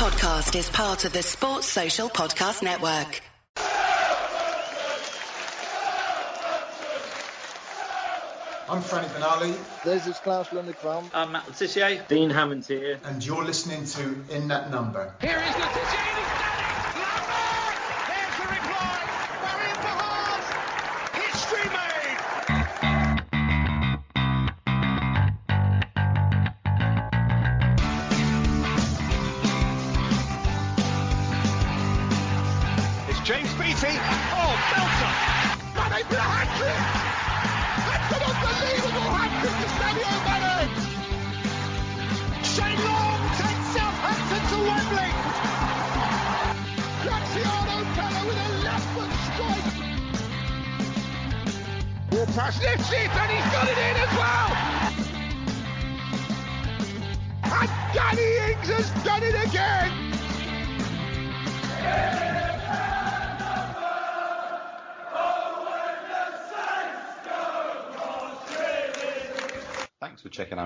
podcast is part of the Sports Social Podcast Network. I'm Franny Benali, This is Klaus Lundekvam. I'm Matt Le Tissier. Dean Hammond here. and you're listening to In That Number. Here is Le Tissier,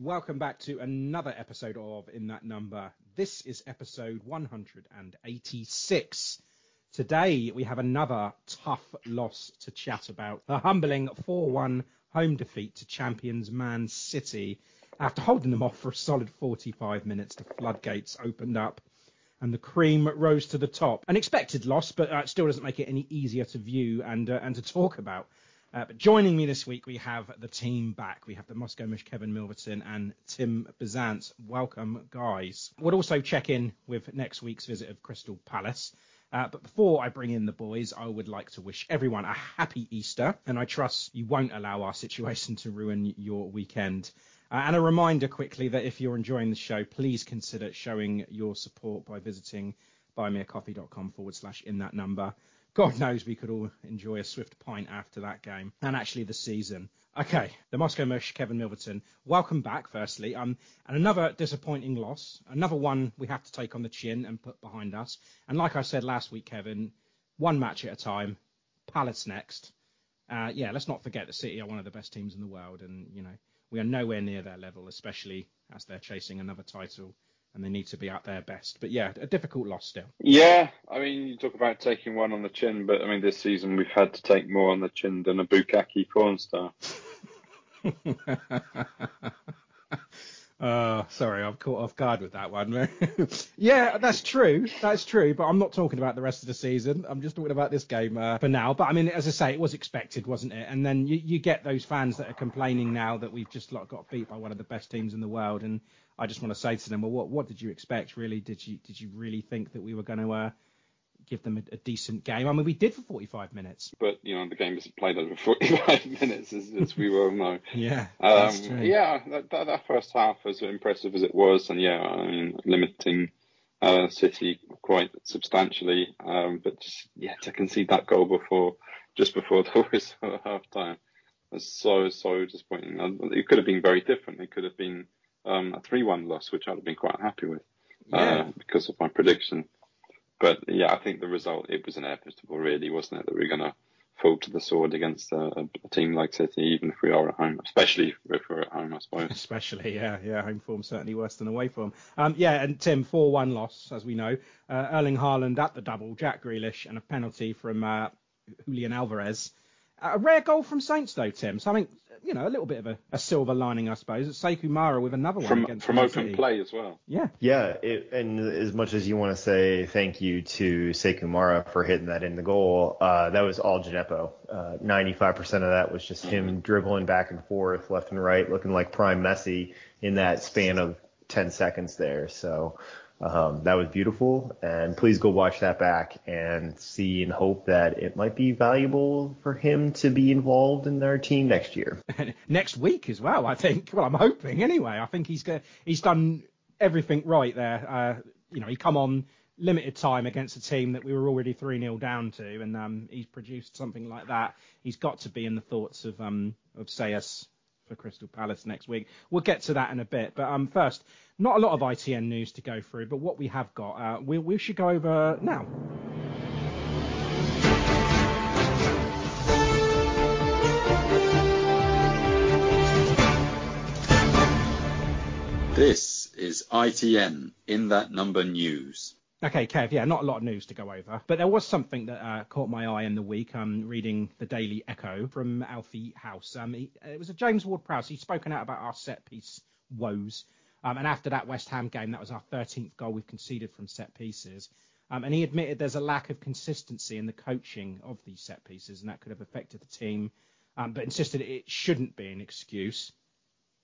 Welcome back to another episode of In That Number. This is episode 186. Today we have another tough loss to chat about. The humbling 4 1 home defeat to champions Man City. After holding them off for a solid 45 minutes, the floodgates opened up and the cream rose to the top. An expected loss, but uh, it still doesn't make it any easier to view and uh, and to talk about. Uh, but joining me this week, we have the team back. We have the Moscow Mush Kevin Milverton and Tim Bisantz. Welcome, guys. We'll also check in with next week's visit of Crystal Palace. Uh, but before I bring in the boys, I would like to wish everyone a happy Easter, and I trust you won't allow our situation to ruin your weekend. Uh, and a reminder quickly that if you're enjoying the show, please consider showing your support by visiting buymeacoffee.com forward slash in that number. God knows we could all enjoy a swift pint after that game and actually the season. Okay, the Moscow Mush, Kevin Milverton, welcome back, firstly. Um, and another disappointing loss, another one we have to take on the chin and put behind us. And like I said last week, Kevin, one match at a time, Palace next. Uh, yeah, let's not forget that City are one of the best teams in the world, and you know we are nowhere near their level, especially as they're chasing another title and they need to be at their best. But yeah, a difficult loss still. Yeah, I mean, you talk about taking one on the chin, but I mean, this season we've had to take more on the chin than a Bukaki porn star. Uh, sorry, I'm caught off guard with that one. yeah, that's true. That's true. But I'm not talking about the rest of the season. I'm just talking about this game uh, for now. But I mean, as I say, it was expected, wasn't it? And then you, you get those fans that are complaining now that we've just like, got beat by one of the best teams in the world. And I just want to say to them, well, what what did you expect? Really, did you did you really think that we were going to uh, give them a, a, decent game? I mean, we did for 45 minutes. But you know, the game isn't played over 45 minutes, as, as we well know. yeah, um, yeah. That, that, that, first half, as impressive as it was, and yeah, I mean, limiting uh, City quite substantially. Um, but just yeah, to concede that goal before, just before the whistle at half time, was so so disappointing. It could have been very different. It could have been um, a 3-1 loss, which I'd have been quite happy with yeah. uh, because of my prediction. But yeah, I think the result it was inevitable, really, wasn't it? That we going to fall to the sword against a, a, team like City, even if we are at home, especially if we're at home, I suppose. Especially, yeah, yeah, home form certainly worse than away form. Um, yeah, and Tim, 4-1 loss, as we know. Uh, Erling Haaland at the double, Jack Grealish, and a penalty from uh, Julian Alvarez. A rare goal from Saints, though, Tim. Something, you know, a little bit of a, a silver lining, I suppose. It's Sekou Mara with another one from against from open City. play as well. Yeah, Yeah, it, and as much as you want to say thank you to Sekou Mara for hitting that in the goal, uh, that was all Gineppo. Uh, 95% of that was just him dribbling back and forth, left and right, looking like prime Messi in that span of 10 seconds there. So um, that was beautiful, and please go watch that back and see and hope that it might be valuable for him to be involved in their team next year. next week as well. I think. Well, I'm hoping anyway. I think he's go- he's done everything right there. Uh, you know, he come on limited time against a team that we were already 3 0 down to, and um, he's produced something like that. He's got to be in the thoughts of um, of Sellés for Crystal Palace next week. We'll get to that in a bit, but um, first, not a lot of ITN news to go through, but what we have got, uh, we, we should go over now. This is ITN in that number news. Okay, Kev, yeah, not a lot of news to go over, but there was something that uh, caught my eye in the week. I'm um, reading the Daily Echo from Alfie House. Um, he, it was a James Ward-Prowse. He's spoken out about our set piece woes. Um, and after that West Ham game, that was our 13th goal we've conceded from set pieces. Um, and he admitted there's a lack of consistency in the coaching of these set pieces, and that could have affected the team, um, but insisted it shouldn't be an excuse.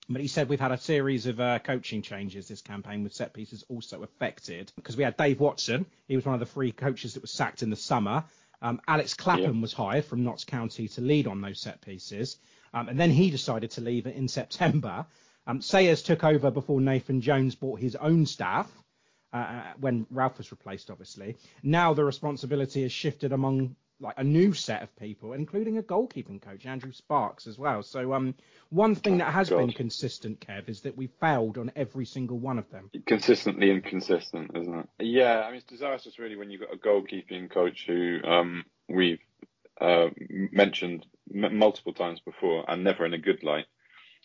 But he said we've had a series of uh, coaching changes this campaign with set pieces also affected because we had Dave Watson. He was one of the three coaches that was sacked in the summer. Um, Alex Clapham yeah. was hired from Notts County to lead on those set pieces. Um, and then he decided to leave in September. Um, Sellés took over before Nathan Jones bought his own staff uh, uh, when Ralph was replaced, obviously. Now the responsibility has shifted among like a new set of people, including a goalkeeping coach, Andrew Sparkes, as well. So um, one thing that has God. been consistent, Kev, is that we failed on every single one of them. Consistently inconsistent, isn't it? Yeah, I mean it's disastrous really when you've got a goalkeeping coach who um, we've uh, mentioned m- multiple times before, and never in a good light,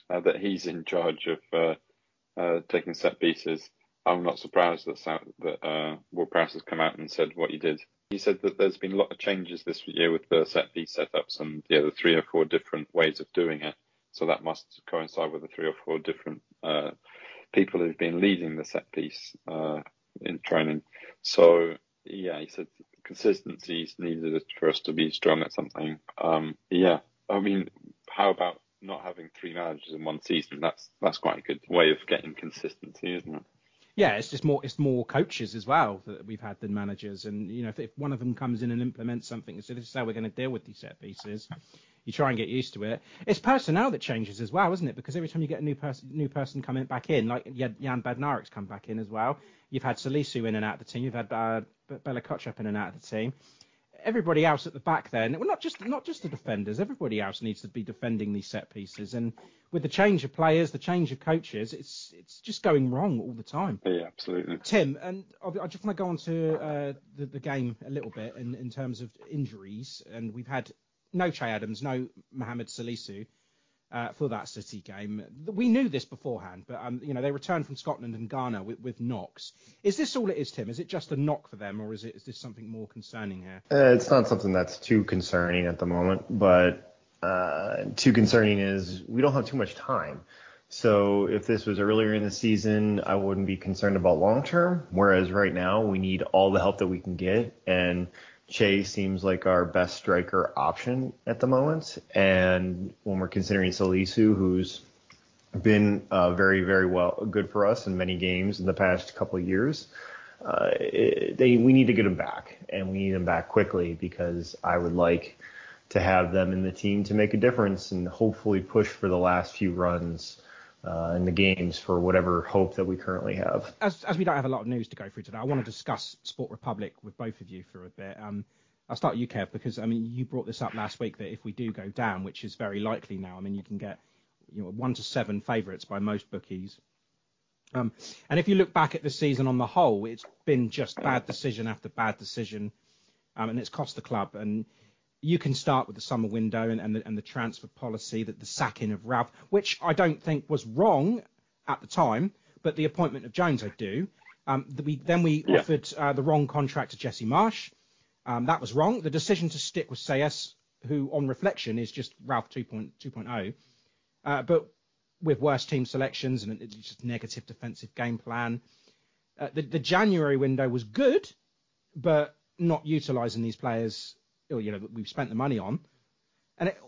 uh, that he's in charge of uh, uh taking set pieces. I'm not surprised that that uh, Ward-Prowse has come out and said what he did he said that there's been a lot of changes this year with the set piece setups and yeah, the three or four different ways of doing it. So that must coincide with the three or four different uh, people who've been leading the set piece in training. So yeah, he said consistency is needed for us to be strong at something. Um, yeah, I mean, how about not having three managers in one season? That's that's quite a good way of getting consistency, isn't it? yeah, it's just more it's more coaches as well that we've had than managers. And you know, if, if one of them comes in and implements something says this is how we're going to deal with these set pieces, you try and get used to it. It's personnel that changes as well, isn't it? Because every time you get a new person new person coming back in, like Jan Bednarek's come back in as well. You've had Salisu in and out of the team. You've had uh, Bella Kotchap in and out of the team everybody else at the back there, well, not just not just the defenders, everybody else needs to be defending these set pieces. And with the change of players, the change of coaches, it's it's just going wrong all the time. Yeah, absolutely. Tim, and I just want to go on to uh, the, the game a little bit in, in terms of injuries. And we've had no Che Adams, no Mohamed Salisu uh, for that City game. We knew this beforehand, but um, you know they returned from Scotland and Ghana with, with knocks. Is this all it is, Tim? Is it just a knock for them, or is it is this something more concerning here? Uh, it's not something that's too concerning at the moment, but uh, too concerning is we don't have too much time. So if this was earlier in the season, I wouldn't be concerned about long term. Whereas right now, we need all the help that we can get, and Che seems like our best striker option at the moment. And when we're considering Salisu, who's been uh, very, very well good for us in many games in the past couple of years, uh, it, they we need to get him back, and we need him back quickly because I would like to have them in the team to make a difference and hopefully push for the last few runs uh, in the games for whatever hope that we currently have. As, as we don't have a lot of news to go through today, I want to discuss Sport Republic with both of you for a bit. Um, I'll start you, Kev, because I mean you brought this up last week that if we do go down, which is very likely now, I mean you can get you know one to seven favourites by most bookies. Um, and if you look back at the season on the whole, it's been just bad decision after bad decision, um, and it's cost the club. And you can start with the summer window and, and, the, and the transfer policy, that the sacking of Ralph, which I don't think was wrong at the time, but the appointment of Jones I do. Um, the, we, then we yeah. offered uh, the wrong contract to Jesse Marsch. Um, that was wrong. The decision to stick with Sellés, who on reflection is just Ralph 2.0, uh, but with worse team selections and it's just negative defensive game plan. Uh, the, the January window was good, but not utilising these players you know that we've spent the money on. And it,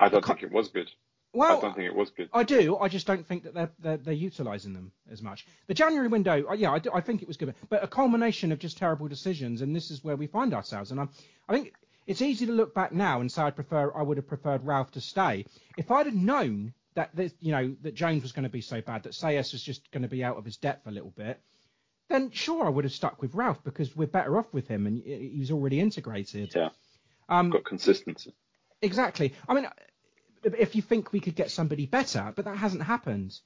I don't think it was good. Well, I don't think it was good. I do. I just don't think that they're they're, they're utilising them as much. The January window, yeah, I, do, I think it was good, but a culmination of just terrible decisions, and this is where we find ourselves. And I'm, I think it's easy to look back now and say I prefer I would have preferred Ralph to stay. If I'd have known that this, you know that Jones was going to be so bad, that Sellés was just going to be out of his depth a little bit, then sure I would have stuck with Ralph because we're better off with him and he's already integrated. Yeah. Um, Got consistency. Exactly. I mean, if you think we could get somebody better, but that hasn't happened.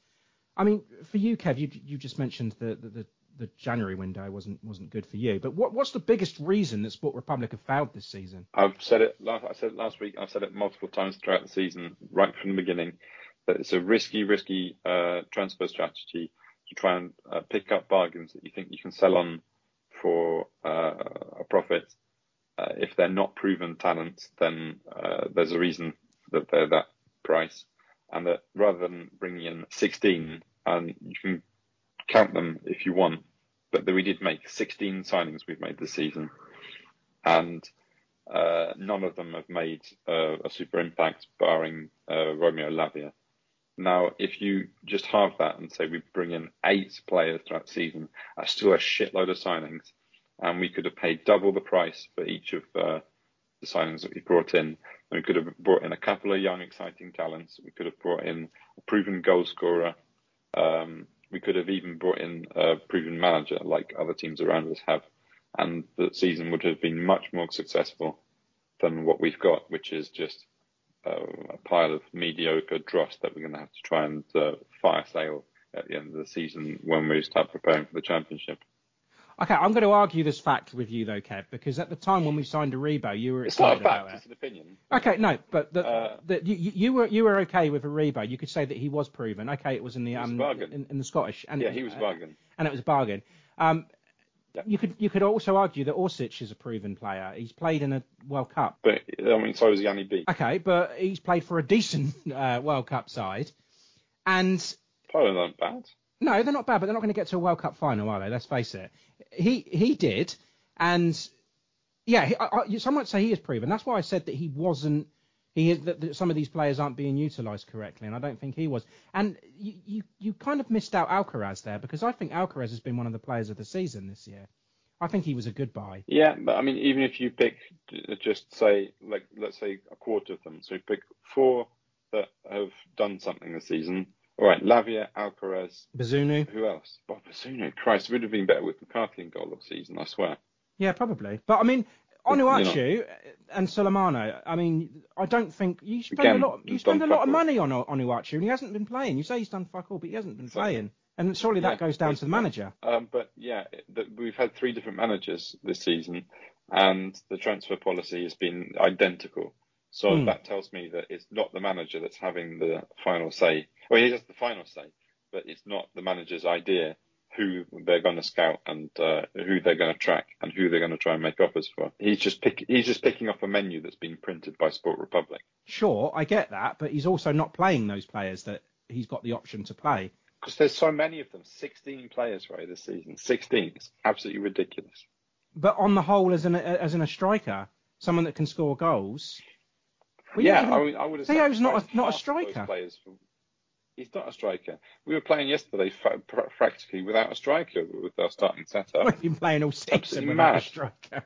I mean, for you, Kev, you you just mentioned the the, the, the January window wasn't wasn't good for you. But what what's the biggest reason that Sport Republic have failed this season? I've said it. Last, I said it last week. I've said it multiple times throughout the season, right from the beginning, that it's a risky, risky uh, transfer strategy to try and uh, pick up bargains that you think you can sell on for uh, a profit. Uh, if they're not proven talents, then uh, there's a reason that they're that price, and that rather than bringing in 16, and you can count them if you want, but we did make 16 signings we've made this season, and uh, none of them have made uh, a super impact, barring uh, Romeo Lavia. Now, if you just halve that and say we bring in eight players throughout the season, that's still a shitload of signings, and we could have paid double the price for each of uh, the signings that we brought in. And we could have brought in a couple of young, exciting talents. We could have brought in a proven goal scorer. Um, we could have even brought in a proven manager, like other teams around us have, and the season would have been much more successful than what we've got, which is just uh, a pile of mediocre dross that we're going to have to try and uh, fire sale at the end of the season when we start preparing for the championship. Okay, I'm going to argue this fact with you though, Kev, because at the time when we signed Aribo, you were It's not a fact; about it's an opinion. Okay, no, but the, Uh, the, you, you were you were okay with Aribo. You could say that he was proven. Okay, it was in the um in, in the Scottish, and Yeah, it he was a bargain. and it was a bargain. Um, Yeah. you could you could also argue that Orsic is a proven player. He's played in a World Cup. But I mean, so was Yanni B. Okay, but he's played for a decent uh, World Cup side, and Poland aren't bad. No, they're not bad, but they're not going to get to a World Cup final, are they? Let's face it. He he did, and yeah, he, I, I, some might say he is proven. That's why I said that he wasn't. He is that, that some of these players aren't being utilised correctly, and I don't think he was. And you, you you kind of missed out Alcaraz there because I think Alcaraz has been one of the players of the season this year. I think he was a good buy. Yeah, but I mean, even if you pick, just say, like, let's say a quarter of them. So you pick four that have done something this season. All right, Lavia, Alcaraz, Bazunu. who else? Bob Bazunu. Christ, it would have been better with McCarthy in goal this season, I swear. Yeah, probably. But I mean. Onuachu and Sulemana. I mean, I don't think you spend Again, a lot. You spend a lot of all. money on Onuachu, and he hasn't been playing. You say he's done fuck all, but he hasn't been Exactly. playing. And surely that goes down to the manager. Um, but yeah, the, we've had three different managers this season, and the transfer policy has been identical. So Hmm. that tells me that it's not the manager that's having the final say. Well, he has the final say, but it's not the manager's idea who they're going to scout and uh, who they're going to track and who they're going to try and make offers for. He's just pick, he's just picking off a menu that's been printed by Sport Republic. Sure, I get that, but he's also not playing those players that he's got the option to play. Because there's so many of them, 16 players, right, this season. 16. It's absolutely ridiculous. But on the whole, as an as in a striker, someone that can score goals. Well, yeah, I, mean, I would have Theo's not a- not a half of those striker. Players he's not a striker. We were playing yesterday fa- pr- practically without a striker with our starting setup. We've been playing all season without a striker.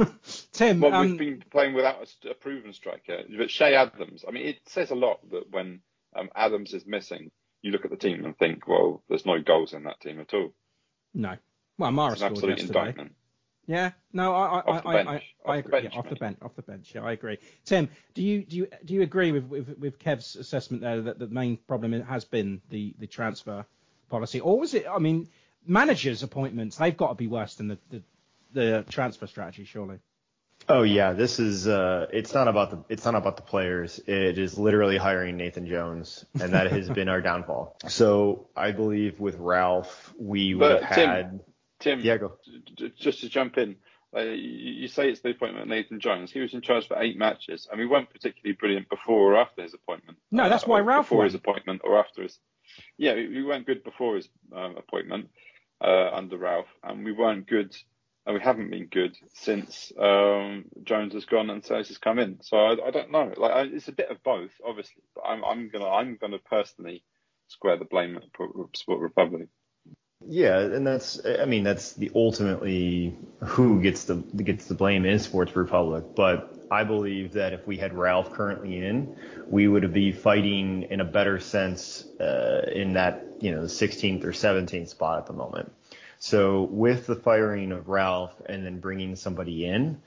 Tim, well, um, we've been playing without a, a proven striker. But Che Adams, I mean, it says a lot that when um, Adams is missing, you look at the team and think, well, there's no goals in that team at all. no. Well, Mara It's an scored absolute yesterday. indictment. Yeah, no, I, I, Off the I, I, bench. I, I Off the agree. bench, yeah, off the bench, off the bench. Yeah, I agree. Tim, do you do you do you agree with with, with Kev's assessment there that the main problem has been the the transfer policy, or was it? I mean, managers' appointments they've got to be worse than the the, the transfer strategy, surely. Oh yeah, this is uh it's not about the it's not about the players. It is literally hiring Nathan Jones and that has been our downfall. So I believe with Ralph we would But have had Tim, Yeah, go. j- j- just to jump in, uh, you you say it's the appointment of Nathan Jones. He was in charge for eight matches, and we weren't particularly brilliant before or after his appointment. No, that's Uh, why Ralph Before won. his appointment or after his. Yeah, we we weren't good before his um, appointment uh, under Ralph, and we weren't good, and we haven't been good since um, Jones has gone and Sellés has come in. So I, I don't know. Like I, it's a bit of both, obviously, but I'm I'm gonna I'm gonna personally square the blame at Sport Republic. Yeah, and that's I mean that's the ultimately who gets the gets the blame in Sports Republic, but I believe that if we had Ralph currently in, we would be fighting in a better sense uh, in that you know the 16th or 17th spot at the moment. So with the firing of Ralph and then bringing somebody in,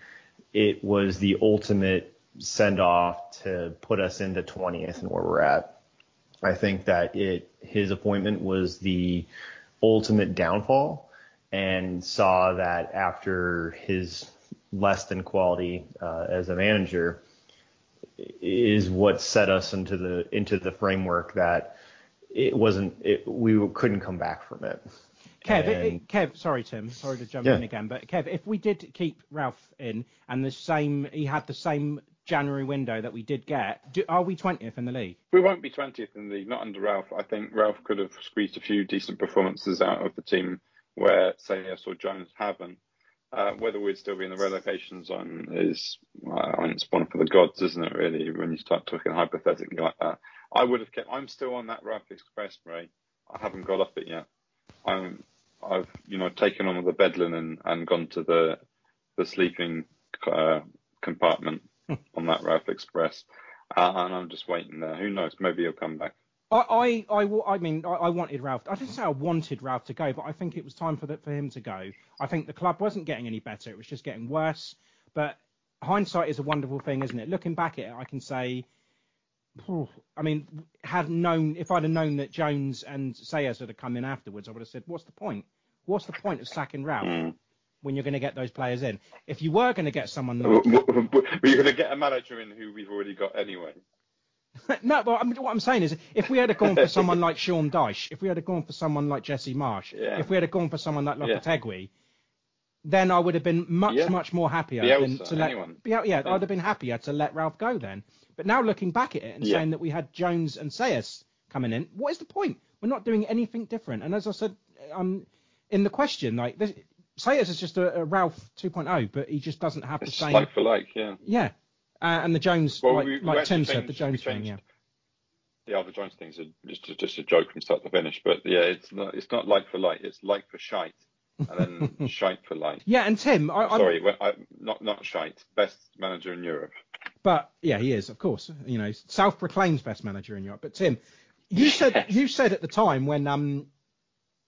it was the ultimate send off to put us into 20th and where we're at. I think that it his appointment was the ultimate downfall and saw that after his less than quality uh, as a manager is what set us into the into the framework that it wasn't it, we couldn't come back from it. Kev, it, Kev, sorry Tim, sorry to jump yeah. in again, but Kev, if we did keep Ralph in and the same, he had the same January window that we did get, do, are we 20th in the league? We won't be 20th in the league, not under Ralph. I think Ralph could have squeezed a few decent performances out of the team where Sellés or Jones haven't. Uh, whether we'd still be in the relegation zone is, I mean, it's one for the gods, isn't it? Really, when you start talking hypothetically like that, I would have kept. I'm still on that Ralph Express, Ray. I haven't got off it yet. I'm, I've, you know, taken on the bed linen and gone to the, the sleeping uh, compartment on that Ralph Express, uh, and I'm just waiting there. Who knows? Maybe he'll come back. I, I, I, I mean, I, I, wanted Ralph. I didn't say I wanted Ralph to go, but I think it was time for the, for him to go. I think the club wasn't getting any better; it was just getting worse. But hindsight is a wonderful thing, isn't it? Looking back at it, I can say, I mean, had known if I'd have known that Jones and Sellés would have come in afterwards, I would have said, "What's the point? What's the point of sacking Ralph?" Mm when you're going to get those players in. If you were going to get someone like, were you going to get a manager in who we've already got anyway? no, but I mean, what I'm saying is, if we had gone for someone like Sean Dyche, if we had gone for someone like Jesse Marsch, yeah. if we had gone for someone like Lopetegui, yeah. then I would have been much, yeah. much more happier Bielsa, than to let. Anyone. Yeah, yeah, I'd have been happier to let Ralph go then. But now looking back at it and saying that we had Jones and Sellés coming in, what is the point? We're not doing anything different. And as I said, um, in the question, like this, Sellés is just a, a Ralph 2.0, but he just doesn't have it's the same. Like for like, yeah. Yeah, uh, and the Jones, well, like, we, we like Tim changed, said, the Jones thing, yeah. The Jones thing's a, just just a joke from start to finish, but yeah, it's not it's not like for like, it's like for shite, and then shite for like. Yeah, and Tim, I, sorry, well, I, not not shite, best manager in Europe. But yeah, he is, of course. You know, self-proclaimed best manager in Europe. But Tim, you said you said at the time when um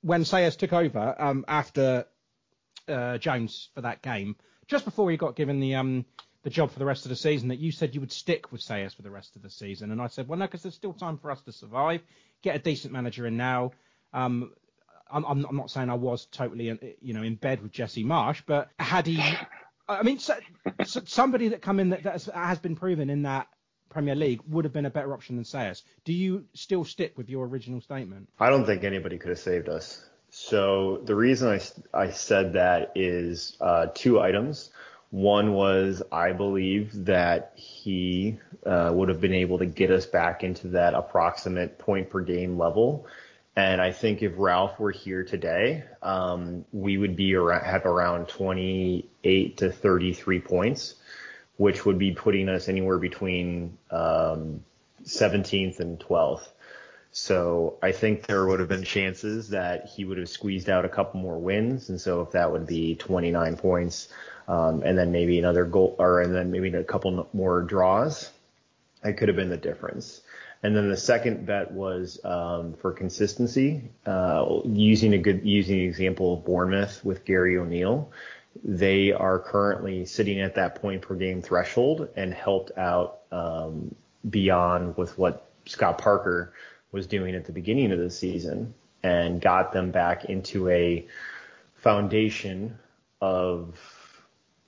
when Sellés took over um after uh, Jones for that game, just before he got given the um the job for the rest of the season that you said you would stick with Sellés for the rest of the season. And I said, well, no, because there's still time for us to survive. Get a decent manager in now. Um, I'm, I'm, not saying I was totally, you know, in bed with Jesse Marsch, but had he, I mean, so, so somebody that come in that, that has been proven in that Premier League would have been a better option than Sellés. Do you still stick with your original statement? I don't think anybody could have saved us. So the reason I, I said that is uh, two items. One was I believe that he uh, would have been able to get us back into that approximate point per game level. And I think if Ralph were here today, um, we would be around, have around 28 to 33 points, which would be putting us anywhere between um, 17th and 12th. So I think there would have been chances that he would have squeezed out a couple more wins. And so if that would be 29 points, um, and then maybe another goal, or and then maybe a couple more draws. That could have been the difference. And then the second bet was um, for consistency, uh, using a good using the example of Bournemouth with Gary O'Neill. They are currently sitting at that point per game threshold and helped out um, beyond with what Scott Parker was doing at the beginning of the season and got them back into a foundation of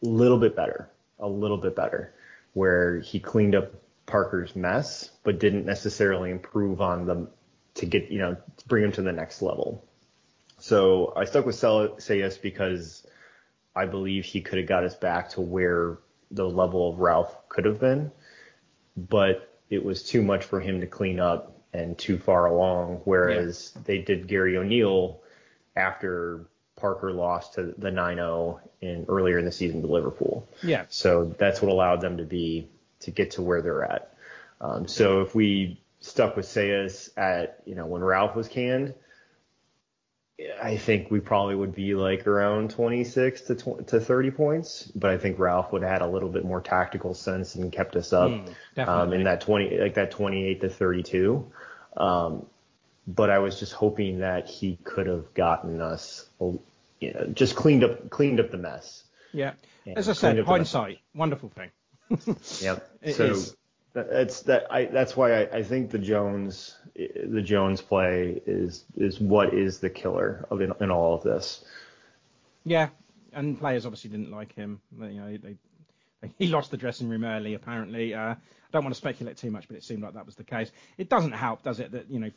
a little bit better, a little bit better, where he cleaned up Parker's mess, but didn't necessarily improve on them to get, you know, bring him to the next level. So I stuck with Sellés because I believe he could have got us back to where the level of Ralph could have been, but it was too much for him to clean up and too far along. Whereas yeah. they did Gary O'Neill after Parker lost to the 9-0 in earlier in the season to Liverpool. Yeah. So that's what allowed them to be to get to where they're at. Um, so if we stuck with Sellés at you know when Ralph was canned, I think we probably would be like around 26 to tw- to 30 points, but I think Ralph would have had a little bit more tactical sense and kept us up Mm, um, in that 20 like that 28 to 32. Um, but I was just hoping that he could have gotten us, you know, just cleaned up cleaned up the mess. Yeah. As I said, up the mess. hindsight, wonderful thing. Yep. It so is. That- that's that. I that's why I, I think the Jones the Jones play is is what is the killer of in, in all of this. Yeah, and players obviously didn't like him. You know, they, they, he lost the dressing room early. Apparently, uh, I don't want to speculate too much, but it seemed like that was the case. It doesn't help, does it? That you know,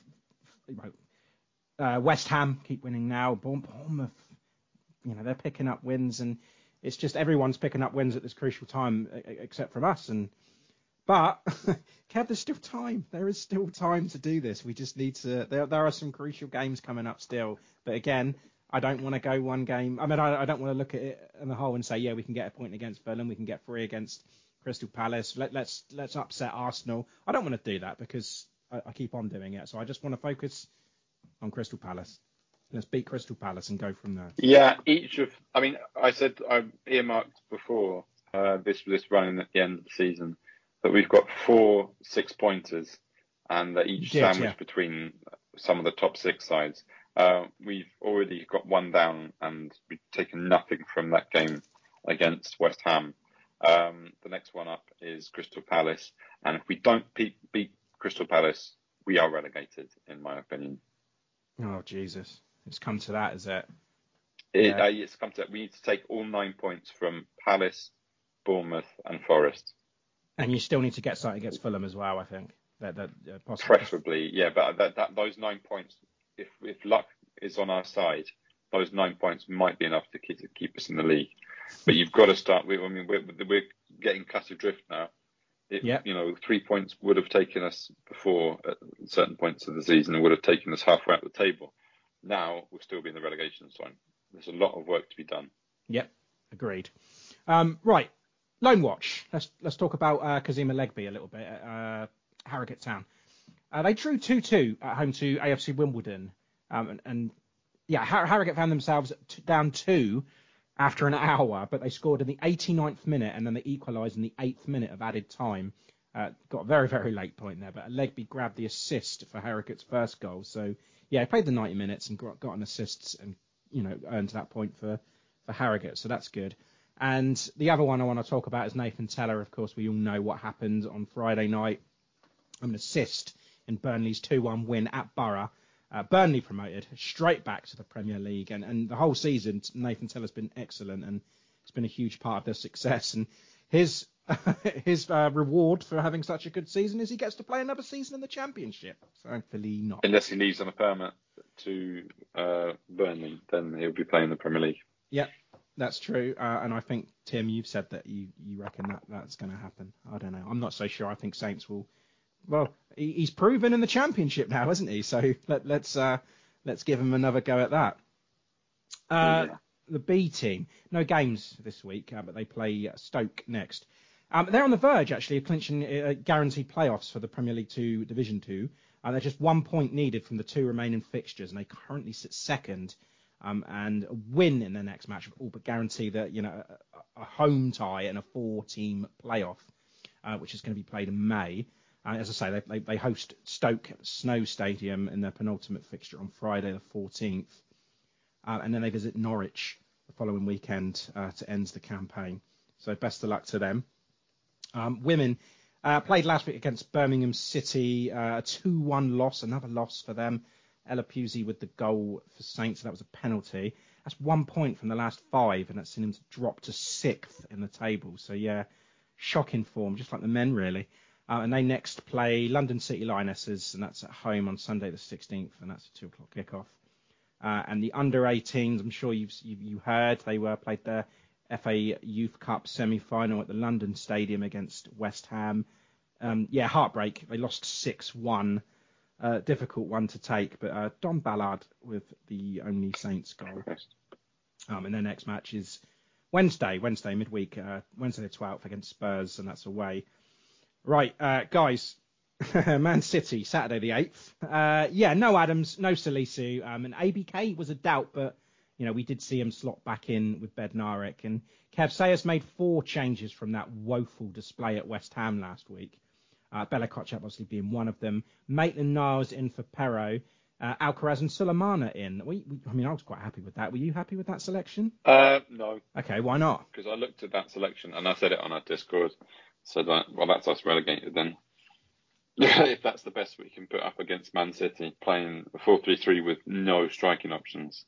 uh, West Ham keep winning now. Bournemouth, you know, they're picking up wins, and it's just everyone's picking up wins at this crucial time, except from us. And but Kev, there's still time. There is still time to do this. We just need to. There, there are some crucial games coming up still. But again, I don't want to go one game. I mean, I, I don't want to look at it in the whole and say, yeah, we can get a point against Berlin, we can get three against Crystal Palace. Let, let's let's upset Arsenal. I don't want to do that because I, I keep on doing it. So I just want to focus on Crystal Palace. Let's beat Crystal Palace and go from there. Yeah, each of. I mean, I said I earmarked before uh, this this running at the end of the season that we've got four six pointers, and that each Yeah, sandwiched yeah. between some of the top six sides. Uh, we've already got one down, and we've taken nothing from that game against West Ham. Um, the next one up is Crystal Palace, and if we don't beat, beat Crystal Palace, we are relegated, in my opinion. Oh Jesus, it's come to that, is it? It, Yeah. uh, it's come to that. we need to take all nine points from Palace, Bournemouth, and Forest. And you still need to get something against Fulham as well. I think that that uh, possibly. Preferably, yeah, but that, that those nine points, if if luck is on our side, those nine points might be enough to keep, to keep us in the league. But you've got to start. We, I mean, we're, we're getting cut adrift now. It, Yeah. You know, three points would have taken us before at certain points of the season. It would have taken us halfway up the table. Now we'll still be in the relegation zone. There's a lot of work to be done. Yep, agreed. Um, right, Loan Watch. Let's let's talk about uh, Kazeem Olaigbe a little bit at uh, Harrogate Town. Uh, they drew 2-2 at home to AFC Wimbledon, um, and, and yeah, Har- Harrogate found themselves t- down two after an hour, but they scored in the 89th minute and then they equalised in the eighth minute of added time. Uh, got a very very late point there, but Legby grabbed the assist for Harrogate's first goal. So yeah, he played the 90 minutes and got, got an assist and you know earned that point for for Harrogate, so that's good. And the other one I want to talk about is Nathan Tella. Of course, we all know what happened on Friday night. I'm an assist in Burnley's 2-1 win at Boro. Uh, Burnley promoted straight back to the Premier League, and, and the whole season Nathan Tella's been excellent, and it's been a huge part of their success. And his his uh, reward for having such a good season is he gets to play another season in the Championship. Thankfully, not. Unless he leaves on a permit to uh, Burnley, then he'll be playing the Premier League. Yeah, that's true. Uh, and I think Tim, you've said that you, you reckon that that's going to happen. I don't know. I'm not so sure. I think Saints will. Well, he, he's proven in the Championship now, hasn't he? So let, let's uh, let's give him another go at that. Uh, Yeah. The B team, no games this week, uh, but they play Stoke next. Um, they're on the verge actually of clinching uh, guaranteed playoffs for the Premier League Two Division Two. Uh, they're just one point needed from the two remaining fixtures, and they currently sit second. Um, and win in the next match all but guarantee that you know a, a home tie and a four-team playoff, uh, which is going to be played in May. Uh, as I say, they, they, they host Stoke Snow Stadium in their penultimate fixture on Friday the 14th, uh, and then they visit Norwich the following weekend uh, to end the campaign. So best of luck to them. Um, women uh, played last week against Birmingham City, uh, a 2-1 loss, another loss for them. Ella Pusey with the goal for Saints, that was a penalty. That's one point from the last five, and that's seen him to drop to sixth in the table. So yeah, shocking form, just like the men really. Uh, and they next play London City Lionesses, and that's at home on Sunday the 16th, and that's a two o'clock kickoff. Uh, and the under 18s, I'm sure you've you, you heard they were played their FA Youth Cup semi-final at the London Stadium against West Ham. Um, yeah, heartbreak. They lost 6-1. Uh, difficult one to take, but uh, Dom Ballard with the only Saints goal. Um, and their next match is Wednesday, Wednesday midweek, uh, Wednesday the 12th against Spurs, and that's away. Right, uh, guys, Man City, Saturday the 8th. Uh, yeah, no Adams, no Salisu, um, and ABK was a doubt, but you know we did see him slot back in with Bednarek. And Kev Sellés made four changes from that woeful display at West Ham last week. Uh, Bella Kotchap obviously being one of them. Maitland Niles in for Perraud. Uh, Alcaraz and Sulemana in. We, we, I mean, I was quite happy with that. Were you happy with that selection? Uh, no. Okay, why not? Because I looked at that selection and I said it on our Discord. Said that, well, that's us relegated then. if that's the best we can put up against Man City, playing 4-3-3 with no striking options,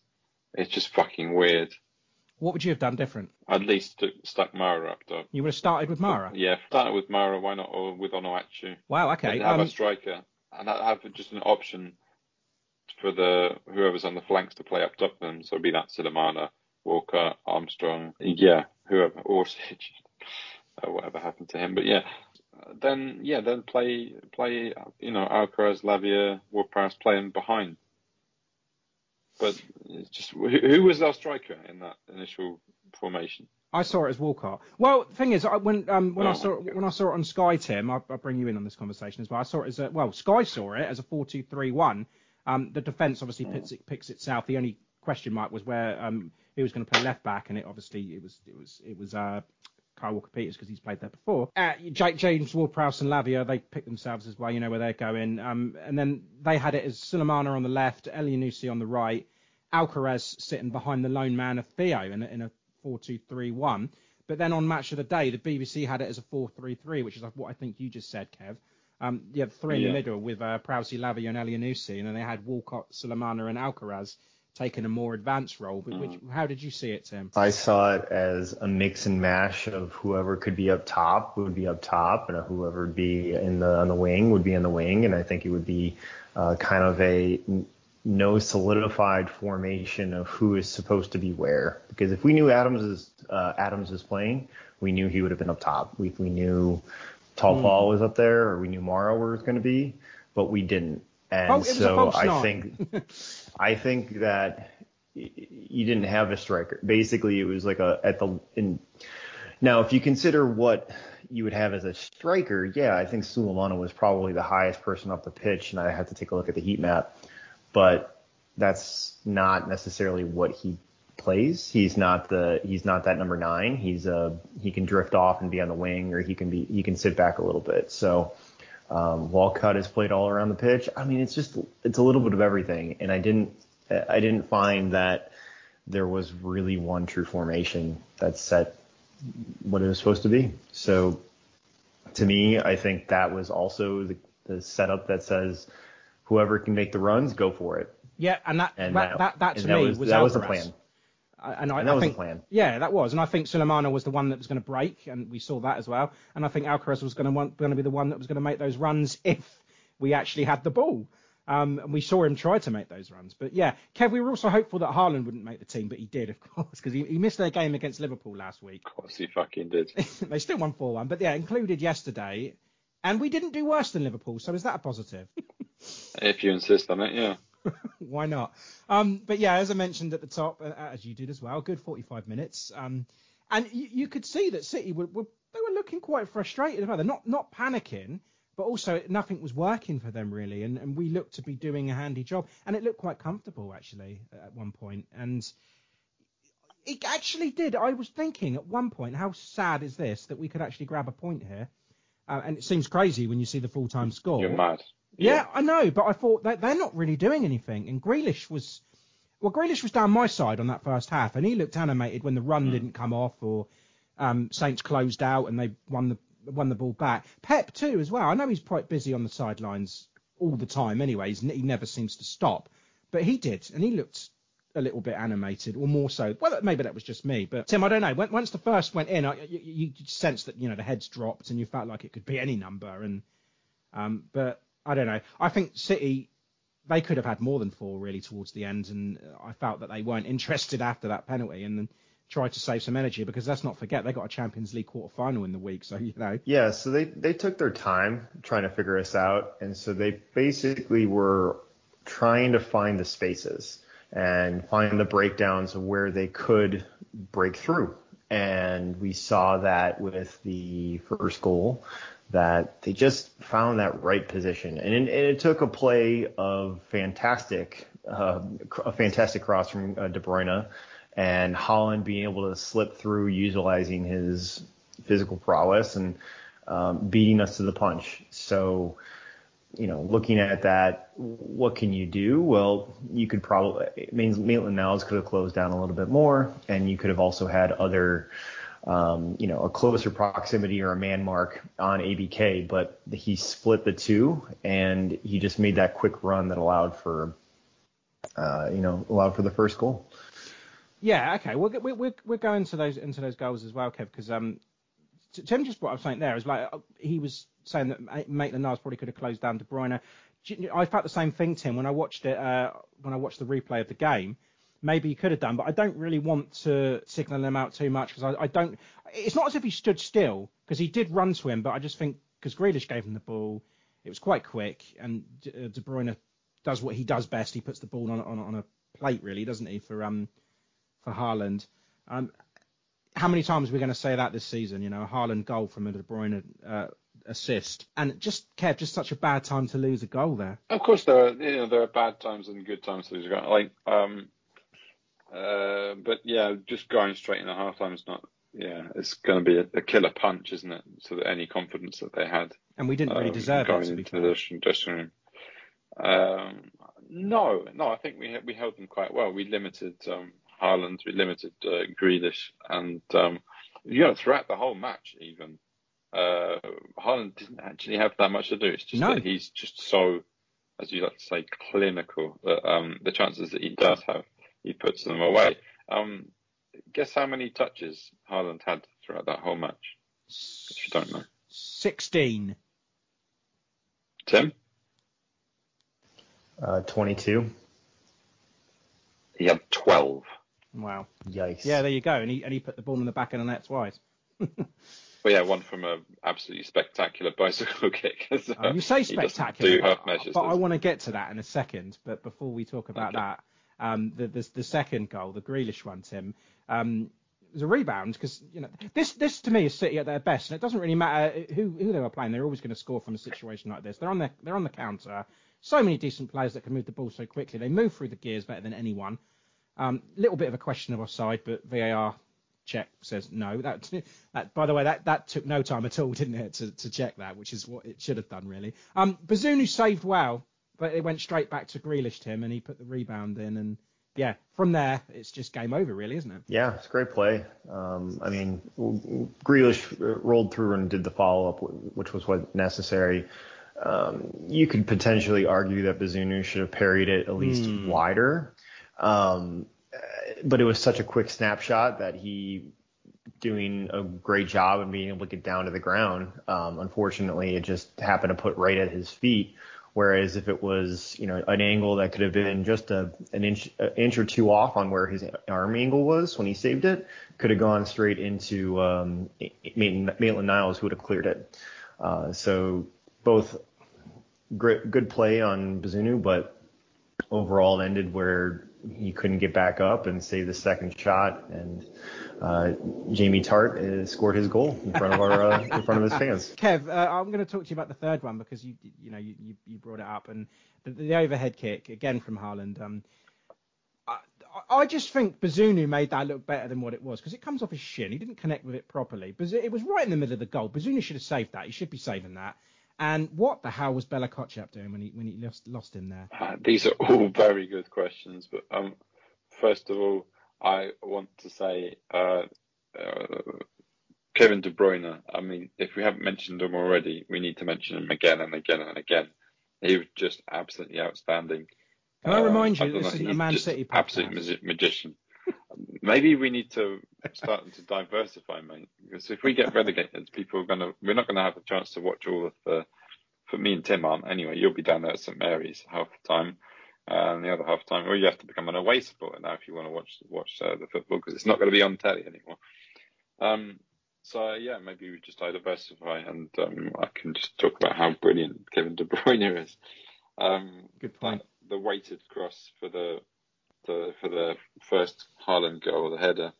it's just fucking weird. What would you have done different? At least stuck Mara up top. You would have started with Mara. Yeah, started with Mara. Why not? Or with Onuachu. Wow. Okay. Have Um, a striker and have just an option for the whoever's on the flanks to play up top. Them. So be that Sulemana, Walker, Armstrong. Yeah, whoever or uh, whatever happened to him. But yeah, then yeah, then play play you know Alcaraz, Lavia, Ward-Prowse playing behind. But just who, who was our striker in that initial formation? I saw it as Walcott. Well, the thing is, I, when um, when I Oh, saw it, when I saw it on Sky, Tim, I'll, I'll bring you in on this conversation as well. I saw it as a well, Sky saw it as a four-two-three-one. Um, the defence obviously picks, it, picks itself. The only question mark was where um, who was going to play left back, and it obviously it was it was it was uh, Kyle Walker Peters because he's played there before. Uh, Jake James Ward-Prowse and Lavia they picked themselves as well. You know where they're going. Um, and then they had it as Sulemana on the left, Elyounoussi on the right, Alcaraz sitting behind the lone man of Theo in a, in a 4-2-3-1. But then on Match of the Day, the BBC had it as a 4-3-3, which is what I think you just said, Kev. Um, you had three in Yeah. the middle with uh, Prowse, Lavia, and Elyounoussi, and then they had Walcott, Sulemana, and Alcaraz taking a more advanced role. But which, how did you see it, Tim? I saw it as a mix and mash of whoever could be up top would be up top, and whoever would be in the on the wing would be in the wing, and I think it would be uh, kind of a no solidified formation of who is supposed to be where. Because if we knew Adams is uh, Adams is playing, we knew he would have been up top. We we knew Tall Paul was up there, or we knew Morrow was going to be, but we didn't. And Oh, it was a so I think I think that you didn't have a striker. Basically, it was like a at the in. Now, if you consider what you would have as a striker, yeah, I think Sulemana was probably the highest person up the pitch, and I have to take a look at the heat map. But that's not necessarily what he plays. He's not the he's not that number nine. He's a he can drift off and be on the wing, or he can be he can sit back a little bit. So um, Walcott has played all around the pitch. I mean, it's just it's a little bit of everything, and I didn't I didn't find that there was really one true formation that set what it was supposed to be. So to me, I think that was also the, the setup that says whoever can make the runs, go for it. Yeah, and that And that, that, that, and to that me was, was that was the plan. I- And, I, And that I was the think, plan. Yeah, that was, and I think Sulemana was the one that was going to break, and we saw that as well. And I think Alcaraz was going to want, going to be the one that was going to make those runs if we actually had the ball. Um, and we saw him try to make those runs. But yeah, Kev, we were also hopeful that Haaland wouldn't make the team, but he did, of course, because he, he missed their game against Liverpool last week. Of course, he fucking did. they still won 4 1, but yeah, included yesterday. And we didn't do worse than Liverpool, so is that a positive? if you insist on it, yeah. Why not? Um, but yeah, as I mentioned at the top, as you did as well, good 45 minutes. Um, and you, you could see that City were, were they were looking quite frustrated about it. Not not panicking, but also nothing was working for them really. And, and we looked to be doing a handy job, and it looked quite comfortable actually at one point. And it actually did. I was thinking at one point, how sad is this that we could actually grab a point here? Uh, and it seems crazy when you see the full time score. You're mad. Yeah, I know, but I thought that they're not really doing anything. And Grealish was, well, Grealish was down my side on that first half, and he looked animated when the run didn't come off or um, Saints closed out and they won the won the ball back. Pep too, as well. I know he's quite busy on the sidelines all the time, anyways. He never seems to stop, but he did, and he looked a little bit animated, or more so. Well, maybe that was just me, but Tim, I don't know. When, once the first went in, I, you, you sensed that you know the heads dropped, and you felt like it could be any number, and um, but I don't know. I think City they could have had more than four really towards the end, and I felt that they weren't interested after that penalty, and then tried to save some energy because let's not forget they got a Champions League quarter final in the week, so you know. Yeah, so they they took their time trying to figure us out, and so they basically were trying to find the spaces and find the breakdowns of where they could break through. And we saw that with the first goal, that they just found that right position, and it, and it took a play of fantastic, uh, a fantastic cross from uh, De Bruyne, and Haaland being able to slip through, utilizing his physical prowess and um, beating us to the punch. So, you know, looking at that, what can you do? Well, you could probably, Maitland Niles could have closed down a little bit more, and you could have also had other um, you know, a closer proximity or a man mark on ABK, but he split the two and he just made that quick run that allowed for, uh, you know, allowed for the first goal. Yeah, okay. We're we're we're going to those into those goals as well, Kev, because um, Tim just what I was saying there is like uh, he was saying that Maitland-Niles probably could have closed down De Bruyne. I felt the same thing, Tim, when I watched it uh, when I watched the replay of the game maybe he could have done, but I don't really want to signal him out too much because I, I, don't. It's not as if he stood still because he did run to him, but I just think because Grealish gave him the ball, it was quite quick, and uh, De Bruyne does what he does best. He puts the ball on on, on a plate, really, doesn't he, for um for Haaland. Um, how many times are we going to say that this season? You know, a Haaland goal from a De Bruyne uh, assist, and just Kev, just such a bad time to lose a goal there. Of course, there are you know there are bad times and good times to lose a goal. Like um, uh, but yeah, just going straight in the half time is not. Yeah, it's going to be a, a, killer punch, isn't it? So that any confidence that they had, and we didn't really um, deserve going it. Going into the dressing room. Um, no, no, I think we we held them quite well. We limited um, Haaland, we limited uh, Grealish, and um, you know throughout the whole match, even uh, Haaland didn't actually have that much to do. It's just no. that he's just so, as you like to say, clinical. That um, the chances that he does have he puts them away. Um, guess how many touches Haaland had throughout that whole match? If you don't know. 16. Tim? Uh, 22. He had 12. Wow. Yikes. Yeah, there you go. And he, and he put the ball in the back of the net twice. well, yeah, one from a absolutely spectacular bicycle kick. So oh, you say spectacular, but, but I want to get to that in a second. But before we talk about okay. that, um, the, the, the second goal, the Grealish one, Tim, um, was a rebound because you know this this to me is City at their best, and it doesn't really matter who who they were playing. They're always going to score from a situation like this. They're on the they're on the counter. So many decent players that can move the ball so quickly. They move through the gears better than anyone. Um, little bit of a question of offside, but VAR check says no. That, that by the way, that, that took no time at all, didn't it, to, to check that, which is what it should have done really. Um, Bazunu saved well but it went straight back to Grealish, Tim, and he put the rebound in, and yeah, from there it's just game over, really, isn't it? Yeah, it's a great play. Um, I mean, Grealish rolled through and did the follow up, which was what necessary. Um, you could potentially argue that Bazunu should have parried it at least mm. wider, um, but it was such a quick snapshot that he doing a great job and being able to get down to the ground. Um, unfortunately, it just happened to put right at his feet. Whereas if it was, you know, an angle that could have been just a, an inch, inch or two off on where his arm angle was when he saved it, could have gone straight into um, Maitland Niles, who would have cleared it. Uh, so both great, good play on Bazunu, but overall it ended where he couldn't get back up and save the second shot. And uh, Jamie Tartt uh, scored his goal in front of our uh, in front of his fans. Kev, uh, I'm going to talk to you about the third one because you you know you, you, brought it up and the, the overhead kick again from Haaland. Um, I, I just think Bazunu made that look better than what it was because it comes off his shin. He didn't connect with it properly. It was right in the middle of the goal. Bazunu should have saved that. He should be saving that. And what the hell was Bella Kotchap doing when he when he lost lost him there? Uh, these are all very good questions, but um, first of all, I want to say uh, uh, Kevin De Bruyne. I mean, if we haven't mentioned him already, we need to mention him again and again and again. He was just absolutely outstanding. Can I remind you, this is a Man City podcast. Absolute magician. Maybe we need to start to diversify, mate. Because if we get relegated, people are gonna. We're not gonna have a chance to watch all of the. For me and Tim aren't anyway. You'll be down there at St Mary's half the time and the other half time, or you have to become an away supporter now if you want to watch watch uh, the football because it's not going to be on telly anymore. Um, so yeah, maybe we just diversify, and um, I can just talk about how brilliant Kevin De Bruyne is. Um, Good point. The weighted cross for the, the for the first Haaland goal, the header.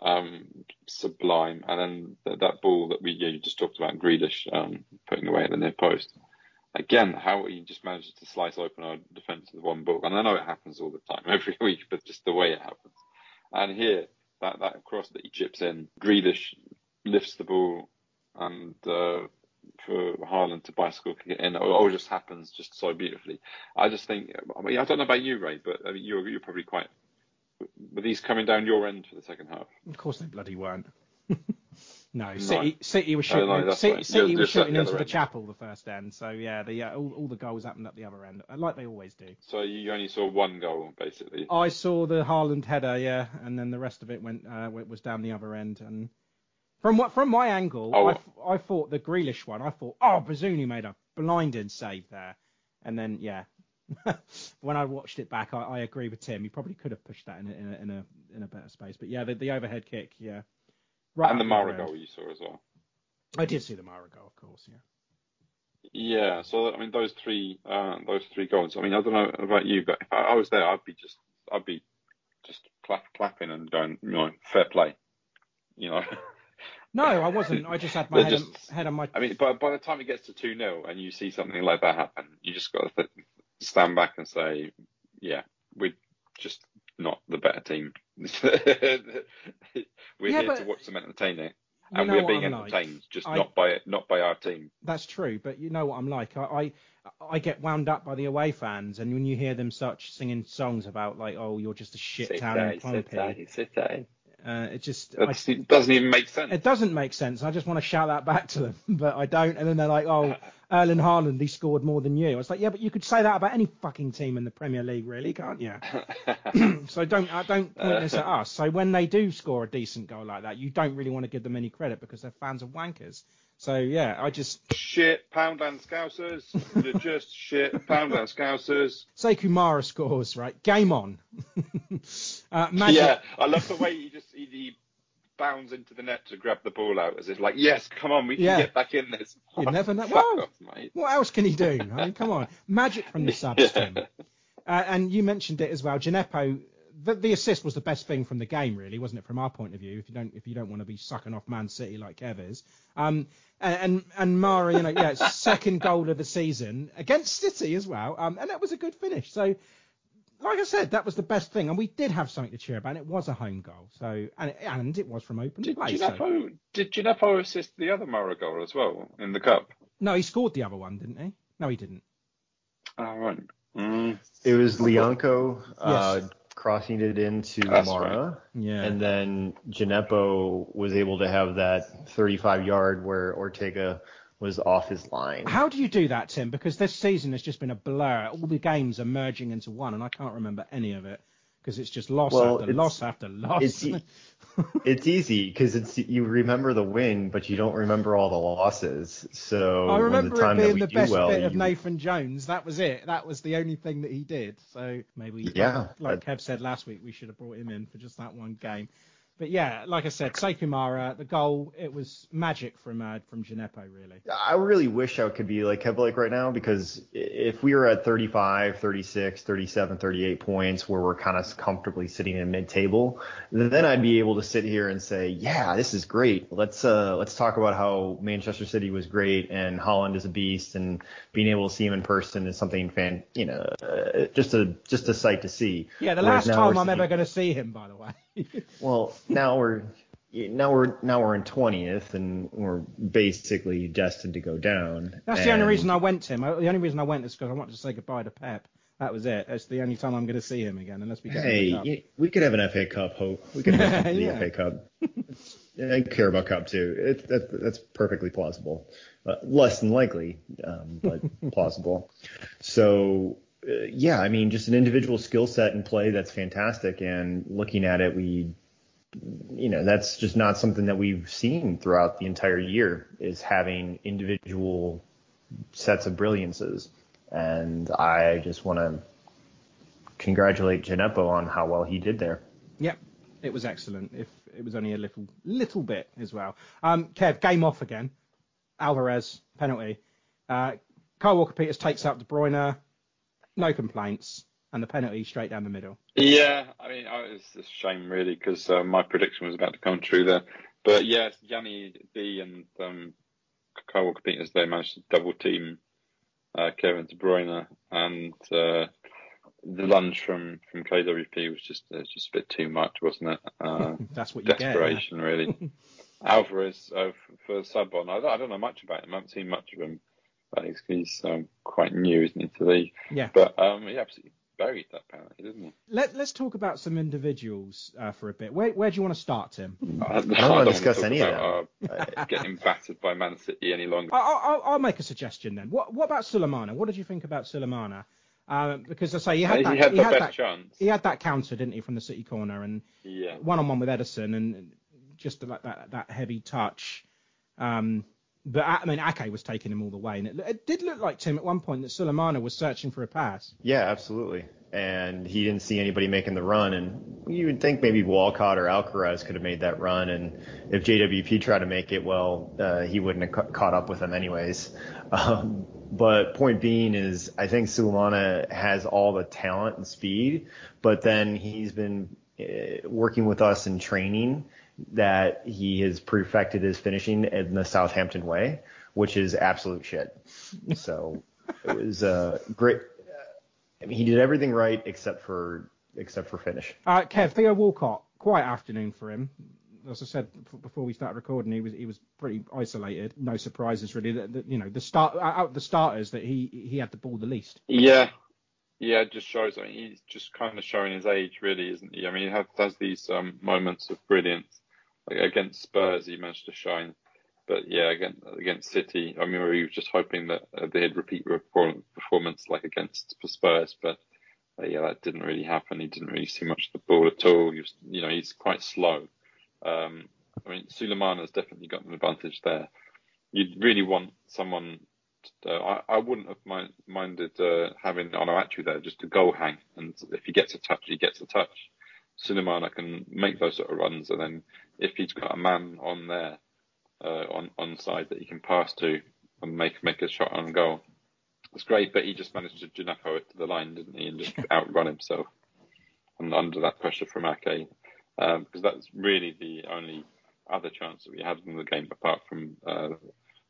um, sublime. And then th- that ball that we yeah, you just talked about, Grealish um, putting away at the near post. Again, how he just manages to slice open our defence with one ball. And I know it happens all the time, every week, but just the way it happens. And here, that, that cross that he chips in, Grealish lifts the ball and uh, for Haaland to bicycle kick it in, it all just happens just so beautifully. I just think, I mean, I don't know about you, Ray, but I mean, you're, you're probably quite were these coming down your end for the second half? Of course they bloody weren't. no, City, City was shooting. no, City, right. City was shooting the into the end. chapel the first end. So yeah, the uh, all, all the goals happened at the other end, uh, like they always do. So you only saw one goal, basically. I saw the Haaland header, yeah, and then the rest of it went uh, was down the other end. And from what from my angle, Oh. I, I thought the Grealish one. I thought, oh, Bazunu made a blinding save there, and then yeah. when I watched it back, I, I agree with Tim. He probably could have pushed that in a, in a in a in a better space. But yeah, the, the overhead kick, yeah. Right and the up Mara other end. goal you saw as well. I did see the Mara goal, of course, yeah. Yeah, so I mean those three, uh, those three goals. I mean I don't know about you, but if I, I was there, I'd be just, I'd be just clap, clapping and going, you know, fair play. You know, No, I wasn't. I just had my head, just- on, head on my. I mean, by by the time it gets to two 0 and you see something like that happen, you just got to th- stand back and say, yeah, we're just not the better team. we're Yeah, here but to watch them entertaining, You and we're being I'm like. entertained, just I- not by not by our team. That's true, but you know what I'm like. I, I I get wound up by the away fans, and when you hear them such singing songs about like, oh, you're just a shit town in City. Uh, it just I, just doesn't even make sense. it doesn't make sense. I just want to shout that back to them, but I don't. And then they're like, oh, Erling Haaland, he scored more than you. I was like, yeah, but you could say that about any fucking team in the Premier League, really, can't you? so don't uh, don't point this at us. So when they do score a decent goal like that, you don't really want to give them any credit because they're fans of wankers. So yeah, I just shit, Poundland Scousers. You're just shit, Poundland Scousers. Sekou Mara scores, right? Game on. uh, Magic, Yeah, I love the way he just he, he bounds into the net to grab the ball out as if like, yes, come on, we can Yeah. get back in this. You never know. Well, off, mate. What else can he do? I mean, come on. Magic from the subs, Tim. Uh, and you mentioned it as well. Djenepo, the, the assist was the best thing from the game, really, wasn't it? From our point of view, if you don't if you don't want to be sucking off Man City like Kev is. Um, and and, and Mara, you know, yeah, second goal of the season against City as well. Um, and that was a good finish. So. Like I said, that was the best thing, and we did have something to cheer about. And it was a home goal, so and it, and it was from open Did play. So. Djenepo, did Djenepo assist the other Mara goal as well in the cup? No, he scored the other one, didn't he? No, he didn't. Oh, right. Mm. It was Lyanco uh, Yes. Crossing it into That's Mara. Yeah. And then Djenepo was able to have that 35 yard where Ortega was off his line. How do you do that, Tim? Because this season has just been a blur. All the games are merging into one, and I can't remember any of it because it's just loss Well, after loss after loss. it's It's easy because it's you remember the win, but you don't remember all the losses. So I remember the time it being the best well, bit of you- Nathan Jones. That was it. That was the only thing that he did. So maybe, Yeah, like, like Kev said last week, we should have brought him in for just that one game. But yeah, like I said, Sekou Mara, the goal, it was magic from uh, from Djenepo, really. I really wish I could be like Kev like right now because if we were at 35, 36, 37, 38 points where we're kind of comfortably sitting in mid-table, then I'd be able to sit here and say, yeah, this is great. Let's uh let's talk about how Manchester City was great and Haaland is a beast and being able to see him in person is something fan, you know, uh, just a just a sight to see. Yeah, the Whereas last time I'm ever going to see him, by the way. Well, now we're now we're now we're in twentieth, and we're basically destined to go down. That's the only reason I went, Tim. I- The only reason I went is because I wanted to say goodbye to Pep. That was it. That's the only time I'm going to see him again, unless we get Hey, him we could have an FA Cup hope. We could have the Yeah. FA Cup. I care about Cup too. It, that, that's perfectly plausible. Uh, less than likely, um, but plausible. So, uh, yeah, I mean, just an individual skill set and play that's fantastic. And looking at it, we, you know, that's just not something that we've seen throughout the entire year is having individual sets of brilliances. And I just want to congratulate Djenepo on how well he did there. Yep, it was excellent. If it was only a little, little bit as well. Um, Kev, game off again. Alvarez penalty. Uh, Kyle Walker Peters takes out De Bruyne. No complaints. and the penalty straight down the middle. Yeah, I mean, it's a shame really because uh, my prediction was about to come true there. But yes, Yanni B and um, Kyle Walker Peters they managed to double team uh, Kevin De Bruyne, and uh, the lunge from from KWP was just uh, just a bit too much, wasn't it? Uh, That's what you get. desperation, really. Alvarez uh, for sub on. I I don't know much about him. I haven't seen much of him. But he's, he's um, quite new, isn't he, to the league? Yeah. But um, he absolutely buried that penalty, didn't he? Let, let's talk about some individuals uh, for a bit. Where, where do you want to start, Tim? I, don't wanna discuss talk any of about, uh, getting battered by Man City any longer. I, I, I'll- I'll make a suggestion then. What, what about Sulemana? What did you think about Sulemana? Um, because I say he had that, He that, had the best that, chance. he had that counter, didn't he, from the City corner, and Yeah. one on one with Ederson, and just like that that heavy touch. Um, but I mean, Ake was taking him all the way, and it, it did look like Tim at one point that Sulemana was searching for a pass. Yeah, absolutely. And he didn't see anybody making the run, and you would think maybe Walcott or Alcaraz could have made that run, and if JWP tried to make it, well, uh, he wouldn't have ca- caught up with them anyways. Um, but point being is, I think Sulemana has all the talent and speed, but then he's been uh, working with us in training that he has perfected his finishing in the Southampton way, which is absolute shit. So it was uh, great. I mean, he did everything right except for except for finish. Uh, Kev, Theo Walcott, quiet afternoon for him. As I said before we started recording, he was he was pretty isolated. No surprises really. That, that, you know, the start out of the starters that he he had the ball the least. Yeah. Yeah, it just shows. I mean, he's just kind of showing his age, really, isn't he? I mean, he has, has these um, moments of brilliance. Against Spurs, he managed to shine. But yeah, against, against City, I mean, he was just hoping that uh, they'd repeat performance like against Spurs. But uh, yeah, that didn't really happen. He didn't really see much of the ball at all. Was, you know, he's quite slow. Um, I mean, Sulemana has definitely got an advantage there. You'd really want someone. To, uh, I, I wouldn't have mind, minded uh, having Onuachu there just to goal hang, and if he gets a touch, he gets a touch. Sulemana can make those sort of runs, and then if he's got a man on there, uh, on on side that he can pass to and make make a shot on goal, it's great. But he just managed to Djenepo it to the line, didn't he, and just outrun himself, and under that pressure from Ake, um, because that's really the only other chance that we had in the game apart from uh,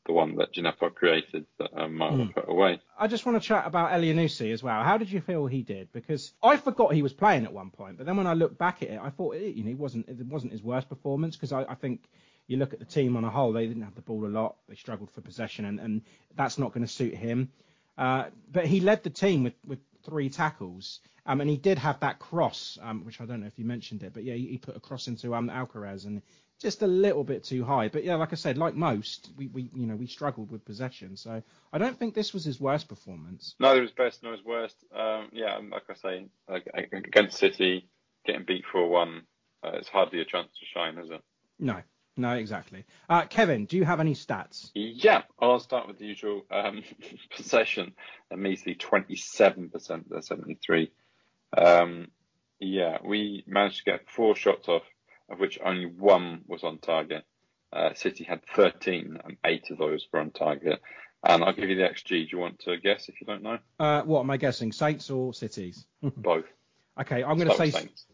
the one that Djenepo created that um, Marlon Mm. put away. I just want to chat about Elyounoussi as well. How did you feel he did? Because I forgot he was playing at one point, but then when I looked back at it, I thought it, you know, he wasn't it wasn't his worst performance because I, I think you look at the team on a whole, they didn't have the ball a lot, they struggled for possession, and, and that's not going to suit him. Uh, but he led the team with, with three tackles, um, and he did have that cross, um, which I don't know if you mentioned it, but yeah, he, he put a cross into um, Alcaraz and just a little bit too high. But yeah, like I said, like most, we, we you know we struggled with possession, so I don't think this was his worst performance. Neither his best nor his worst. Um, yeah, like I say, like, against City, getting beat 4 1, uh, it's hardly a chance to shine, is it? No, no, exactly. Uh, Kevin, do you have any stats? Yeah, I'll start with the usual um, possession, a measly 27%, they're 73. Um, yeah, we managed to get four shots off, of which only one was on target. Uh, City had 13, and eight of those were on target. And I'll give you the XG. Do you want to guess if you don't know? Uh, what am I guessing? Saints or Cities? Both. Okay, I'm going to say Saints.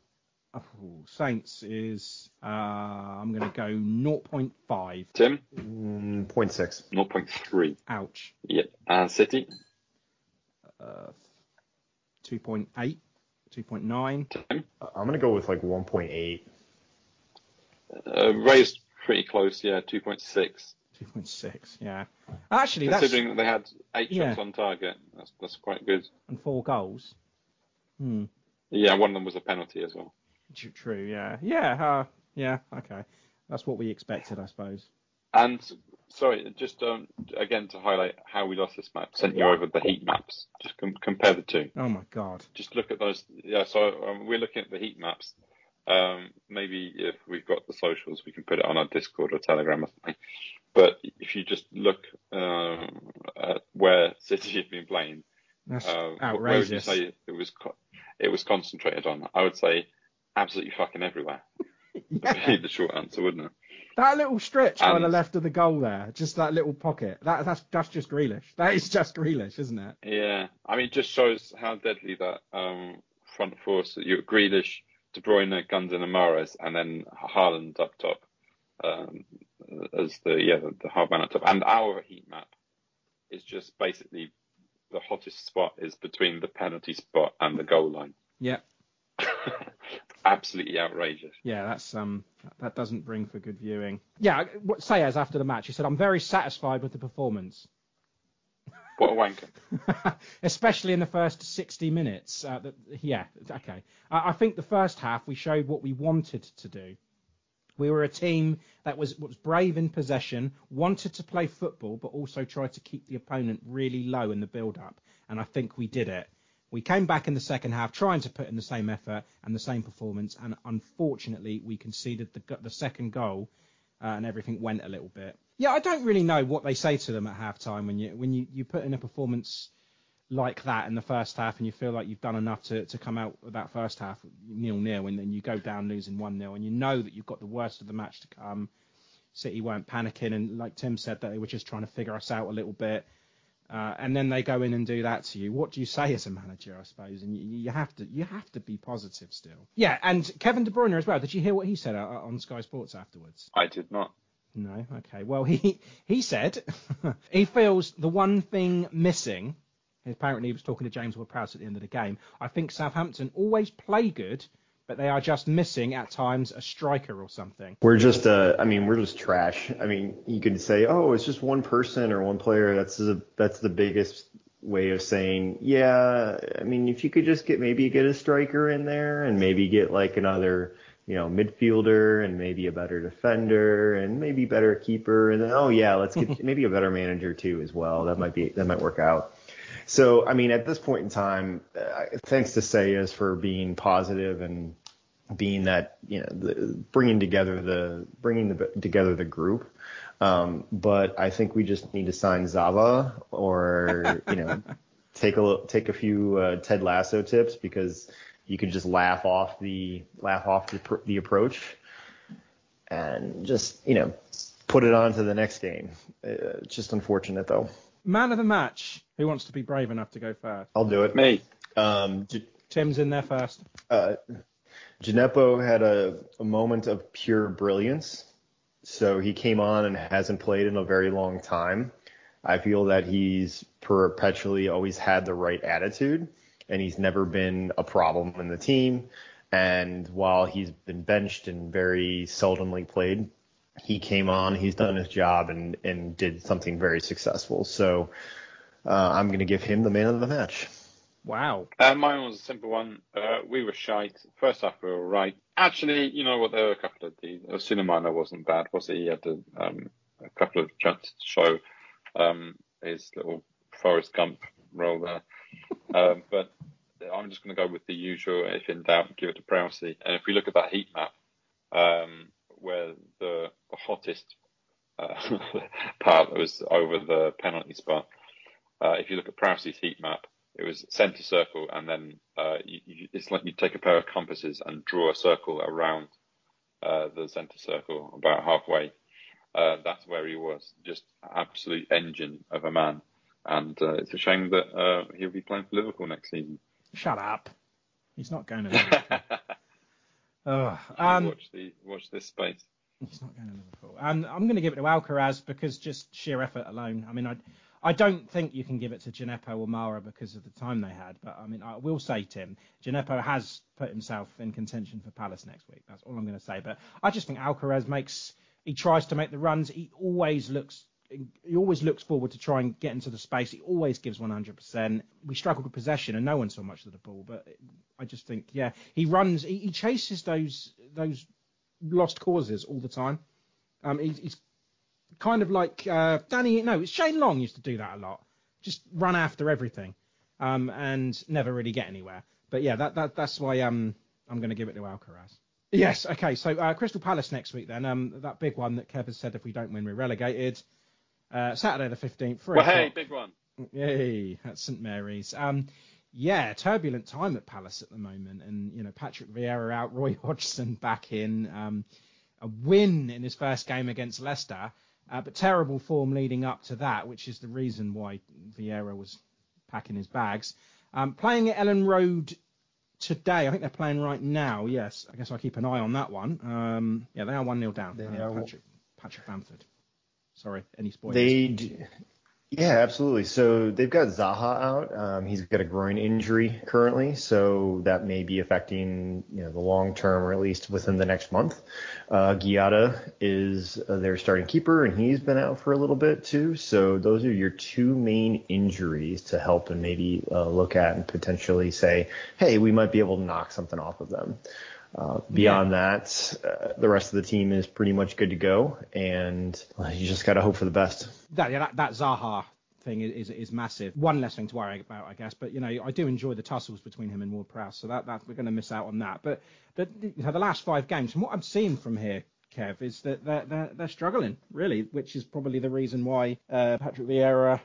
Oh, Saints is. Uh, I'm going to go 0.5. Tim? Mm, 0.6. 0.3. Ouch. Yeah. And City? Uh, 2.8. 2.9. Tim? I'm gonna go with like 1.8. Uh, raised pretty close, yeah, 2.6. 2.6. Yeah. Actually, that's Considering that they had eight Yeah. shots on target, that's, that's quite good. and four goals. Hmm. Yeah, one of them was a penalty as well. True. Yeah. Yeah. Uh, yeah. Okay. That's what we expected, I suppose. And sorry, just um, again to highlight how we lost this match, sent you over the heat maps. Just com- compare the two. Oh my God. Just look at those. Yeah, so um, we're looking at the heat maps. Um, maybe if we've got the socials, we can put it on our Discord or Telegram or something. But if you just look um, at where City have been playing, That's uh, where would you say it was? Co- it was concentrated on. I would say absolutely fucking everywhere. Would be the short answer, wouldn't it? That little stretch by And- the left of the goal there, just that little pocket. That that's that's just Grealish. That is just Grealish, isn't it? Yeah, I mean, it just shows how deadly that um, front four. So you Grealish, De Bruyne, Guns and Mahrez, and then Haaland up top um, as the yeah the, the hard man up top. And our heat map is just basically the hottest spot is between the penalty spot and the goal line. Yeah. Absolutely outrageous. Yeah, that's um that doesn't bring for good viewing. Yeah, what Sellés after the match, he said, "I'm very satisfied with the performance." What a wanker. especially in the first 60 minutes. Uh, that, yeah, okay. I, I think the first half we showed what we wanted to do. We were a team that was was brave in possession, wanted to play football, but also tried to keep the opponent really low in the build-up, and I think we did it. We came back in the second half trying to put in the same effort and the same performance, and unfortunately we conceded the, the second goal, uh, and everything went a little bit. Yeah, I don't really know what they say to them at halftime when you when you, you put in a performance like that in the first half and you feel like you've done enough to, to come out of that first half nil nil and then you go down losing one 0 and you know that you've got the worst of the match to come. City weren't panicking and like Tim said that they were just trying to figure us out a little bit. Uh, and then they go in and do that to you. What do you say as a manager, I suppose? And you, you have to you have to be positive still. Yeah, and Kevin De Bruyne as well. Did you hear what he said uh, on Sky Sports afterwards? I did not. No. Okay. Well, he he said he feels the one thing missing. Apparently, he was talking to James Ward-Prowse at the end of the game. I think Southampton always play good, but they are just missing at times a striker or something. We're just, uh, I mean, we're just trash. I mean, you could say, oh, it's just one person or one player. That's the that's the biggest way of saying, yeah. I mean, if you could just get maybe get a striker in there and maybe get like another, you know, midfielder and maybe a better defender and maybe better keeper and then oh yeah, let's get maybe a better manager too as well. That might be that might work out. So, I mean, at this point in time, uh, thanks to Sellés for being positive and being that, you know, the, bringing together the bringing the, together the group. Um, but I think we just need to sign Zava or, you know, take a lo- take a few uh, Ted Lasso tips because you could just laugh off the laugh off the, the approach and just, you know, put it on to the next game. Uh, it's just unfortunate though. Man of the match. Who wants to be brave enough to go first? I'll do it. Me. Um, J- Tim's in there first. uh, Djenepo had a, a moment of pure brilliance. So he came on and hasn't played in a very long time. I feel that he's perpetually always had the right attitude and he's never been a problem in the team. And while he's been benched and very seldomly played, he came on, he's done his job and, and did something very successful. So uh, I'm going to give him the man of the match. Wow. Uh, mine was a simple one. Uh, we were shite. First half we were right. Actually, you know what? There were a couple of the uh, Cinemano wasn't bad, was he? He had a, um, a couple of chances to show um, his little Forrest Gump role there. um, but I'm just going to go with the usual. If in doubt, give it to Prowse. And if we look at that heat map, um, where the, the hottest uh, part was over the penalty spot. Uh, if you look at Prowse's heat map, it was centre circle, and then uh, you, you, it's like you take a pair of compasses and draw a circle around uh, the centre circle about halfway. Uh, that's where he was, just absolute engine of a man. And uh, it's a shame that uh, he'll be playing for Liverpool next season. Shut up. He's not going to. Ugh. um, watch the watch this space. He's not going to Liverpool. I'm going to give it to Alcaraz because just sheer effort alone. I mean, I, I don't think you can give it to Djenepo or Mara because of the time they had. But I mean, I will say, Tim, Djenepo has put himself in contention for Palace next week. That's all I'm going to say. But I just think Alcaraz makes. He tries to make the runs. He always looks. He always looks forward to try and get into the space. He always gives 100%. We struggled with possession, and no one saw much of the ball. But I just think, yeah, he runs. He, he chases those those lost causes all the time. Um, he's, he's kind of like uh, Danny. No, it's Shane Long used to do that a lot. Just run after everything, um, and never really get anywhere. But yeah, that, that that's why um, I'm going to give it to Alcaraz. Yes. Okay. So uh, Crystal Palace next week then. Um, that big one that Kev has said if we don't win we're relegated. Uh, Saturday the 15th. Three Well, hey, o'clock. big one. Yay, at St Mary's. Um, yeah, turbulent time at Palace at the moment, and you know Patrick Vieira out, Roy Hodgson back in. Um, a win in his first game against Leicester, uh, but terrible form leading up to that, which is the reason why Vieira was packing his bags. Um, playing at Elland Road today, I think they're playing right now. Yes, I guess I'll keep an eye on that one. Um, yeah, they are one 0 down. They Uh, Patrick, Patrick Bamford. Sorry, any spoilers? They, d- yeah, absolutely. So they've got Zaha out. Um, he's got a groin injury currently, so that may be affecting you know the long term, or at least within the next month. Uh, Guaita is uh, their starting keeper, and he's been out for a little bit too. So those are your two main injuries to help and maybe uh, look at and potentially say, hey, we might be able to knock something off of them. Uh, beyond that, uh, the rest of the team is pretty much good to go, and uh, you just got to hope for the best. that, yeah, that, that Zaha thing is, is massive. One less thing to worry about, I guess. But you know, I do enjoy the tussles between him and Ward Prowse, so that, that we're going to miss out on that. But the, the, you know, the last five games, from what I'm seeing from here, Kev, is that they're, they're, they're struggling really, which is probably the reason why uh, Patrick Vieira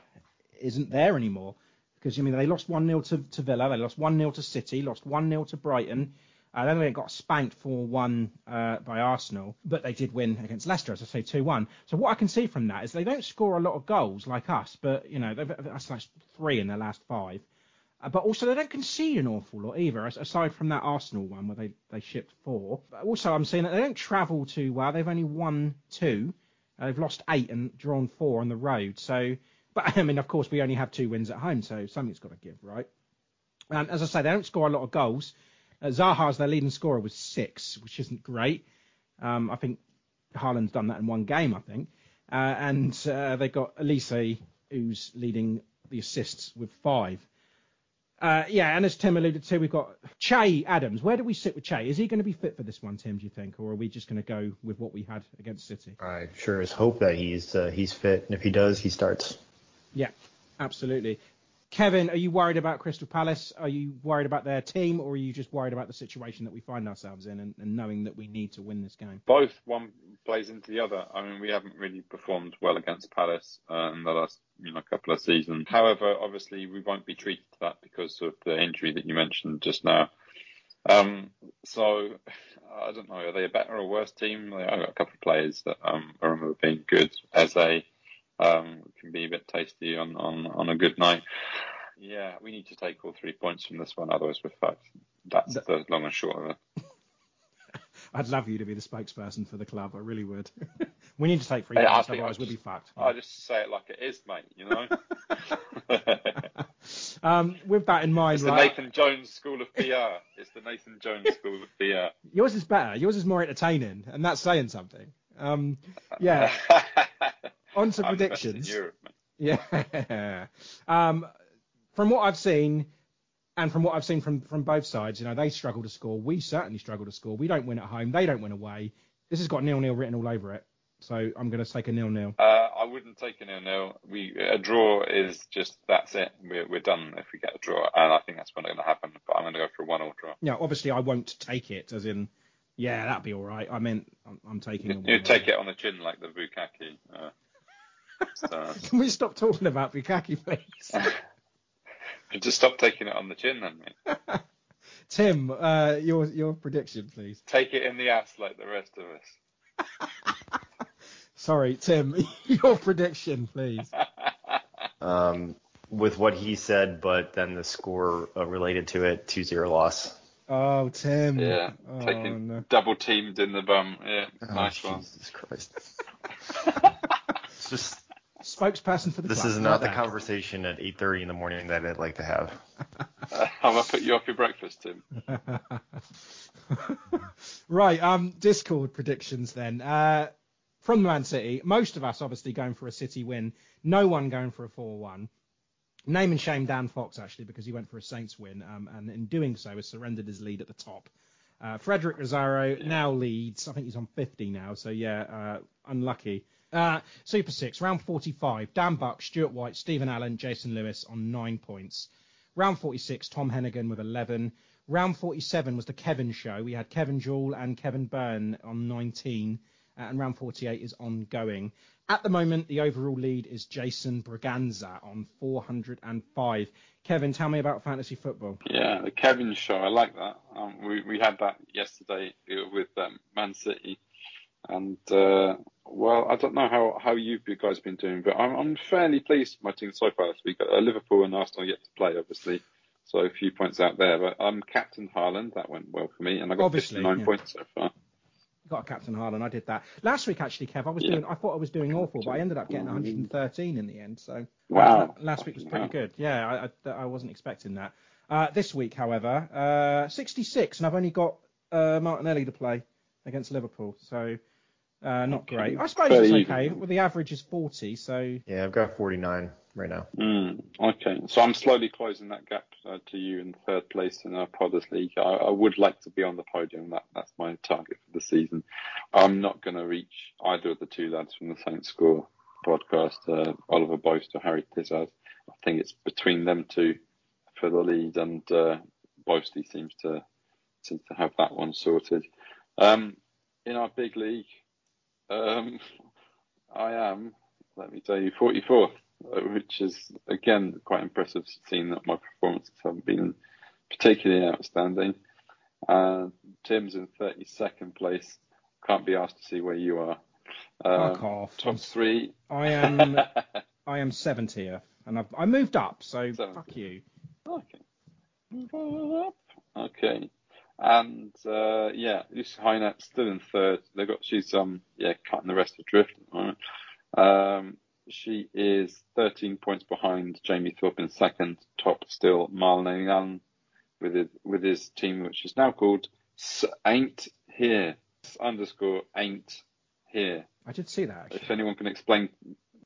isn't there anymore. Because I mean, they lost one 0 to, to Villa, they lost one 0 to City, lost one 0 to Brighton. Uh, then they got spanked 4-1 uh, by Arsenal, but they did win against Leicester, as I say, 2-1. So what I can see from that is they don't score a lot of goals like us, but you know that's like three in their last five. Uh, but also they don't concede an awful lot either, aside from that Arsenal one where they, they shipped four. But also I'm seeing that they don't travel too well. They've only won two. Uh, they've lost eight and drawn four on the road. So, but I mean, of course, we only have two wins at home, so something's got to give, right? And as I say, they don't score a lot of goals. Uh, Zaha's their leading scorer was six, which isn't great. Um, I think Haaland's done that in one game, I think. Uh, and uh, they've got Olise, who's leading the assists with five. Uh, yeah, and as Tim alluded to, we've got Che Adams. Where do we sit with Che? Is he going to be fit for this one, Tim? Do you think, or are we just going to go with what we had against City? I sure as hope that he's uh, he's fit, and if he does, he starts. Yeah, absolutely. Kevin, are you worried about Crystal Palace? Are you worried about their team, or are you just worried about the situation that we find ourselves in and, and knowing that we need to win this game? both one plays into the other. I mean, we haven't really performed well against Palace uh, in the last you know couple of seasons. However, obviously we won't be treated to that because of the injury that you mentioned just now. Um, so I don't know. Are they a better or worse team? I've got a couple of players that um, I remember being good as a um, can be a bit tasty on, on, on a good night. Yeah, we need to take all three points from this one, otherwise we're fucked. That's the long and short of it. I'd love you to be the spokesperson for the club. I really would. we need to take three Yeah, I points, otherwise I we'll be just- fucked. I just say it like it is, mate. You know. Um, with that in mind, It's the right, Nathan Jones School of PR. It's the Nathan Jones School of PR. yours is better. Yours is more entertaining, and that's saying something. Um, yeah. On to I'm the best in predictions. Europe. Yeah. Um, from what I've seen, and from what I've seen from from both sides, you know, they struggle to score. We certainly struggle to score. We don't win at home. They don't win away. This has got nil nil written all over it. So I'm going to take a nil nil. Uh, I wouldn't take a nil nil. We a draw is just that's it. We're we're done if we get a draw, and I think that's what's going to happen. But I'm going to go for a one all draw. Yeah, obviously I won't take it as in, yeah, that'd be all right. I meant I'm, I'm taking. You, you take it on the chin like the Bukaki. Uh, so, Can we stop talking about Bukaki, please? just stop taking it on the chin, then, mate. Tim, uh, your your prediction, please. Take it in the ass like the rest of us. Sorry, Tim, your prediction, please. Um, with what he said, but then the score uh, related to it, 2-0 loss. Oh, Tim. Yeah, Oh, taking no. double teamed in the bum. Yeah, Oh, nice one. Jesus Christ. it's just Spokesperson for the this club. is not the bad. conversation at 8:30 in the morning that I'd like to have. Uh, I'm gonna put you off your breakfast, Tim. right, um, Discord predictions then. Uh, from Man City, most of us obviously going for a City win. No one going for a 4-1. Name and shame Dan Fox actually because he went for a Saints win, um, and in doing so has surrendered his lead at the top. Uh, Frederick Rosario now leads. I think he's on 50 now, so yeah, uh, unlucky. Uh, Super Six, round 45. Dan Buck, Stuart White, Stephen Allen, Jason Lewis on nine points. Round 46, Tom Hennigan with 11. Round 47 was the Kevin show. We had Kevin Jewell and Kevin Byrne on 19. Uh, and round 48 is ongoing. At the moment, the overall lead is Jason Braganza on 405. Kevin, tell me about fantasy football. Yeah, the Kevin show. I like that. Um, we we had that yesterday with um, Man City. And uh, well, I don't know how, how you guys been doing, but I'm, I'm fairly pleased with my team so far this week. Uh, Liverpool and Arsenal yet to play, obviously, so a few points out there. But I'm captain Haaland. That went well for me, and I got Obviously, 59 yeah. points so far. Got a captain Haaland. I did that last week actually, Kev. I was Yeah. doing. I thought I was doing awful, but I ended up getting 113 in the end. So Wow. last week was pretty Wow. good. Yeah, I, I, I wasn't expecting that. Uh, this week, however, uh, 66, and I've only got uh, Martinelli to play against Liverpool, so uh, not great. I suppose Fairly it's okay. even. Well, the average is 40, so Yeah, I've got 49 right now. Mm, okay, so I'm slowly closing that gap uh, to you in third place in our Podders League. I, I would like to be on the podium. That that's my target for the season. I'm not going to reach either of the two lads from the Saints Score podcast, uh, Oliver Boast or Harry Tizard. I think it's between them two for the lead, and uh, Boasty seems to seems to have that one sorted. Um, in our big league, um, I am, let me tell you, 44th, uh, which is again quite impressive, seeing that my performances haven't been particularly outstanding. Uh, Tim's in 32nd place. Can't be asked to see where you are. Uh, off. top three. I am I am 70th, and I've I moved up, so 70th. fuck you. Okay. Move up. Okay. And uh, yeah, Lucy Hynett still in third. They got she's um yeah cutting the rest adrift at the moment. Um, she is 13 points behind Jamie Thorpe in second. Top still Marlon Allen with his with his team, which is now called S- Ain't Here S- underscore Ain't Here. I did see that. Actually. If anyone can explain,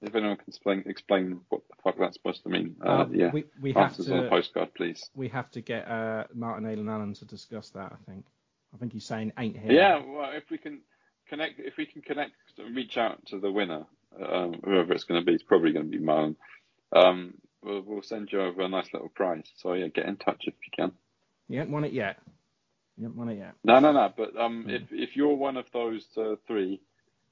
if anyone can explain explain what the fuck that's supposed to mean, uh, Uh, yeah, we we have answers on a postcard, please. we have to get uh, Martin Ailen Allen to discuss that. I think. I think he's saying ain't here. Yeah, well, if we can connect, if we can connect, and reach out to the winner, um, whoever it's going to be, it's probably going to be Marlon. Um, we'll, we'll send you over a nice little prize. So yeah, get in touch if you can. You haven't won it yet. You haven't won it yet. No, no, no. But um, if if you're one of those uh, three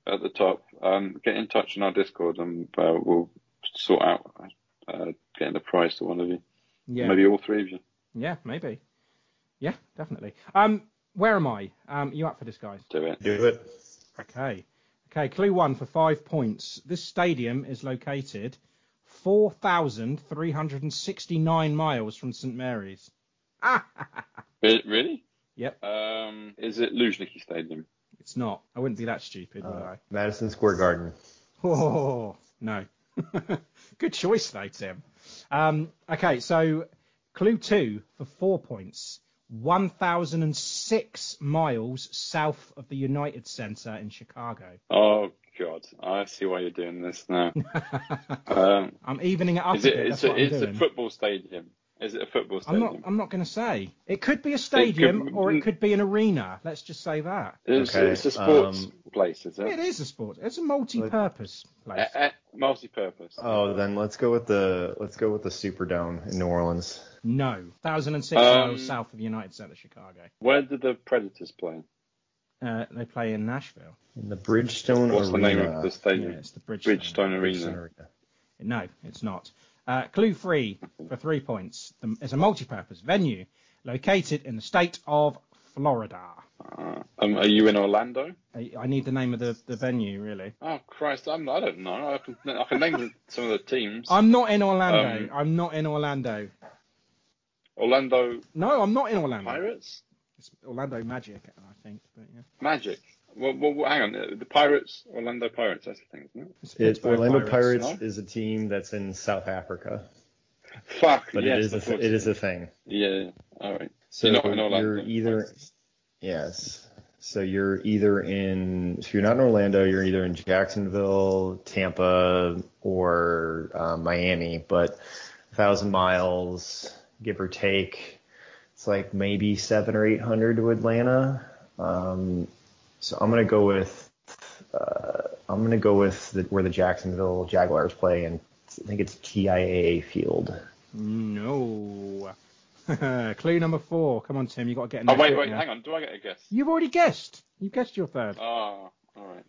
at the top, um, get in touch in our Discord and uh, we'll sort out uh, getting the prize to one of you. Yeah. Maybe all three of you. Yeah, maybe. Yeah, definitely. Um, where am I? Um, you up for this, guys? Do it. Do it. Okay. Okay, clue one for five points. This stadium is located 4,369 miles from St Mary's. Really? Yep, Um, is it Luzhniki Stadium? It's not. I wouldn't be that stupid, would Uh, I? Madison Square Garden. Oh, no. Good choice, though, Tim. Um, okay, so clue two for four points. 1,006 miles south of the United Center in Chicago. Oh God, I see why you're doing this now. um, I'm evening it up is a it? bit. It's That's a, what I'm it's a football stadium. Is it a football stadium? I'm stadium? not. I'm not going to say. It could be a stadium, or it could be an arena. Let's just say that. It's, Okay, it's a sports um, place, is it? It is a sport. It's a multi-purpose place. Eh, eh, multi-purpose. Oh, then let's go with the let's go with the Superdome in New Orleans. No, thousand and six Um, miles south of the United Center, of Chicago. Where did the Predators play? Uh, they play in Nashville. In the Bridgestone What's the name of the Yeah, stadium? it's the Bridgestone. Bridgestone Bridgestone Arena. Arena. No, it's not. Uh, clue three for three points. It's a multi-purpose venue located in the state of Florida. Uh, um, are you in Orlando? I, I need the name of the, the venue, really. Oh Christ, I'm, I don't know. I can, I can name some of the teams. I'm not in Orlando. Um, I'm not in Orlando. Orlando No, I'm not in Orlando. Pirates, It's Orlando Magic, I think. But yeah. Magic. Well, well, well, hang on. uh, The Pirates, Orlando Pirates. That's the thing, isn't it? It's Orlando Pirates, no? is a team that's in South Africa, Fuck. but yes, it is I a, thought it is a thing. Yeah. yeah. All right. So You're not in Orlando. you're either yes. So you're either in if you're not in Orlando, you're either in Jacksonville, Tampa, or uh, Miami. But a thousand miles, give or take, it's like maybe seven or eight hundred to Atlanta. Um, so I'm gonna go with uh, I'm gonna go with the, where the Jacksonville Jaguars play, and I think it's TIAA Field. No. Clue number four. Come on, Tim. You got to get in Oh wait, wait. now. Hang on. Do I get a guess? You've already guessed. You guessed your third. Oh, all right.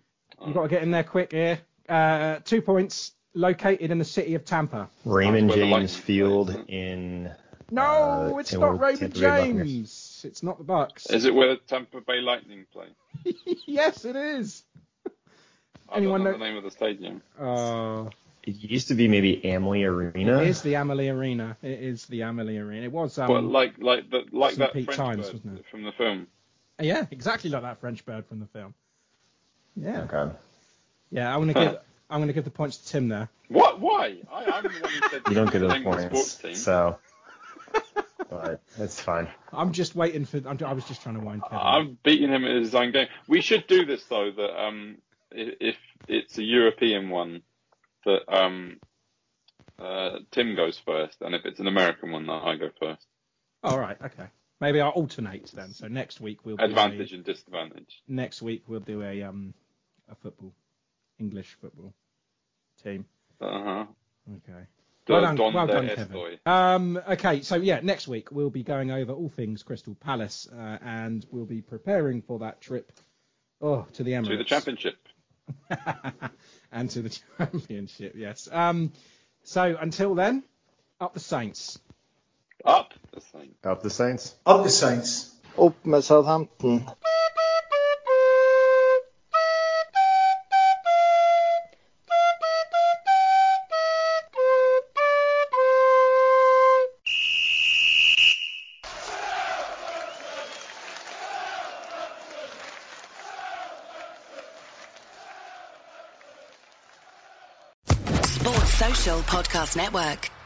You've got to get in there quick here. Uh, two points. Located in the city of Tampa. Raymond James Field plays, in No, Uh, it's and not Raymond Tampa Bay Buccaneers. James. It's not the Bucks. Is it where the Tampa Bay Lightning play? yes, it is. Anyone I don't know? know the name of the stadium? Uh, It used to be maybe Amley Arena. it is the Amalie Arena. It is the Amalie Arena. It was. Um, But like like the like St. that Pete French Times, bird wasn't it? from the film. yeah, exactly like that French bird from the film. Yeah, Okay. yeah. I'm gonna give. I'm gonna give the points to Tim there. What? Why? I, I'm the one who said You don't get the those name of the sports points, so. But that's fine. I'm just waiting for. I'm, I was just trying to wind Kevin. up. I'm beating him at his own game. We should do this though. That um, if it's a European one, that um, uh, Tim goes first, and if it's an American one, that I go first. All right. Okay. Maybe I'll alternate then. So next week we'll do Advantage A, and disadvantage. next week we'll do a um a football, English football team. Uh huh. Okay. Do- Well done, donde well done. Kevin. Um, okay, so yeah, next week we'll be going over all things Crystal Palace, uh, and we'll be preparing for that trip. Oh, to the Emirates. To the championship. and to the championship. Yes. Um, so until then, up the Saints. Up the Saints. Up the Saints. Up the Saints. Up med Southampton. Podcast Network.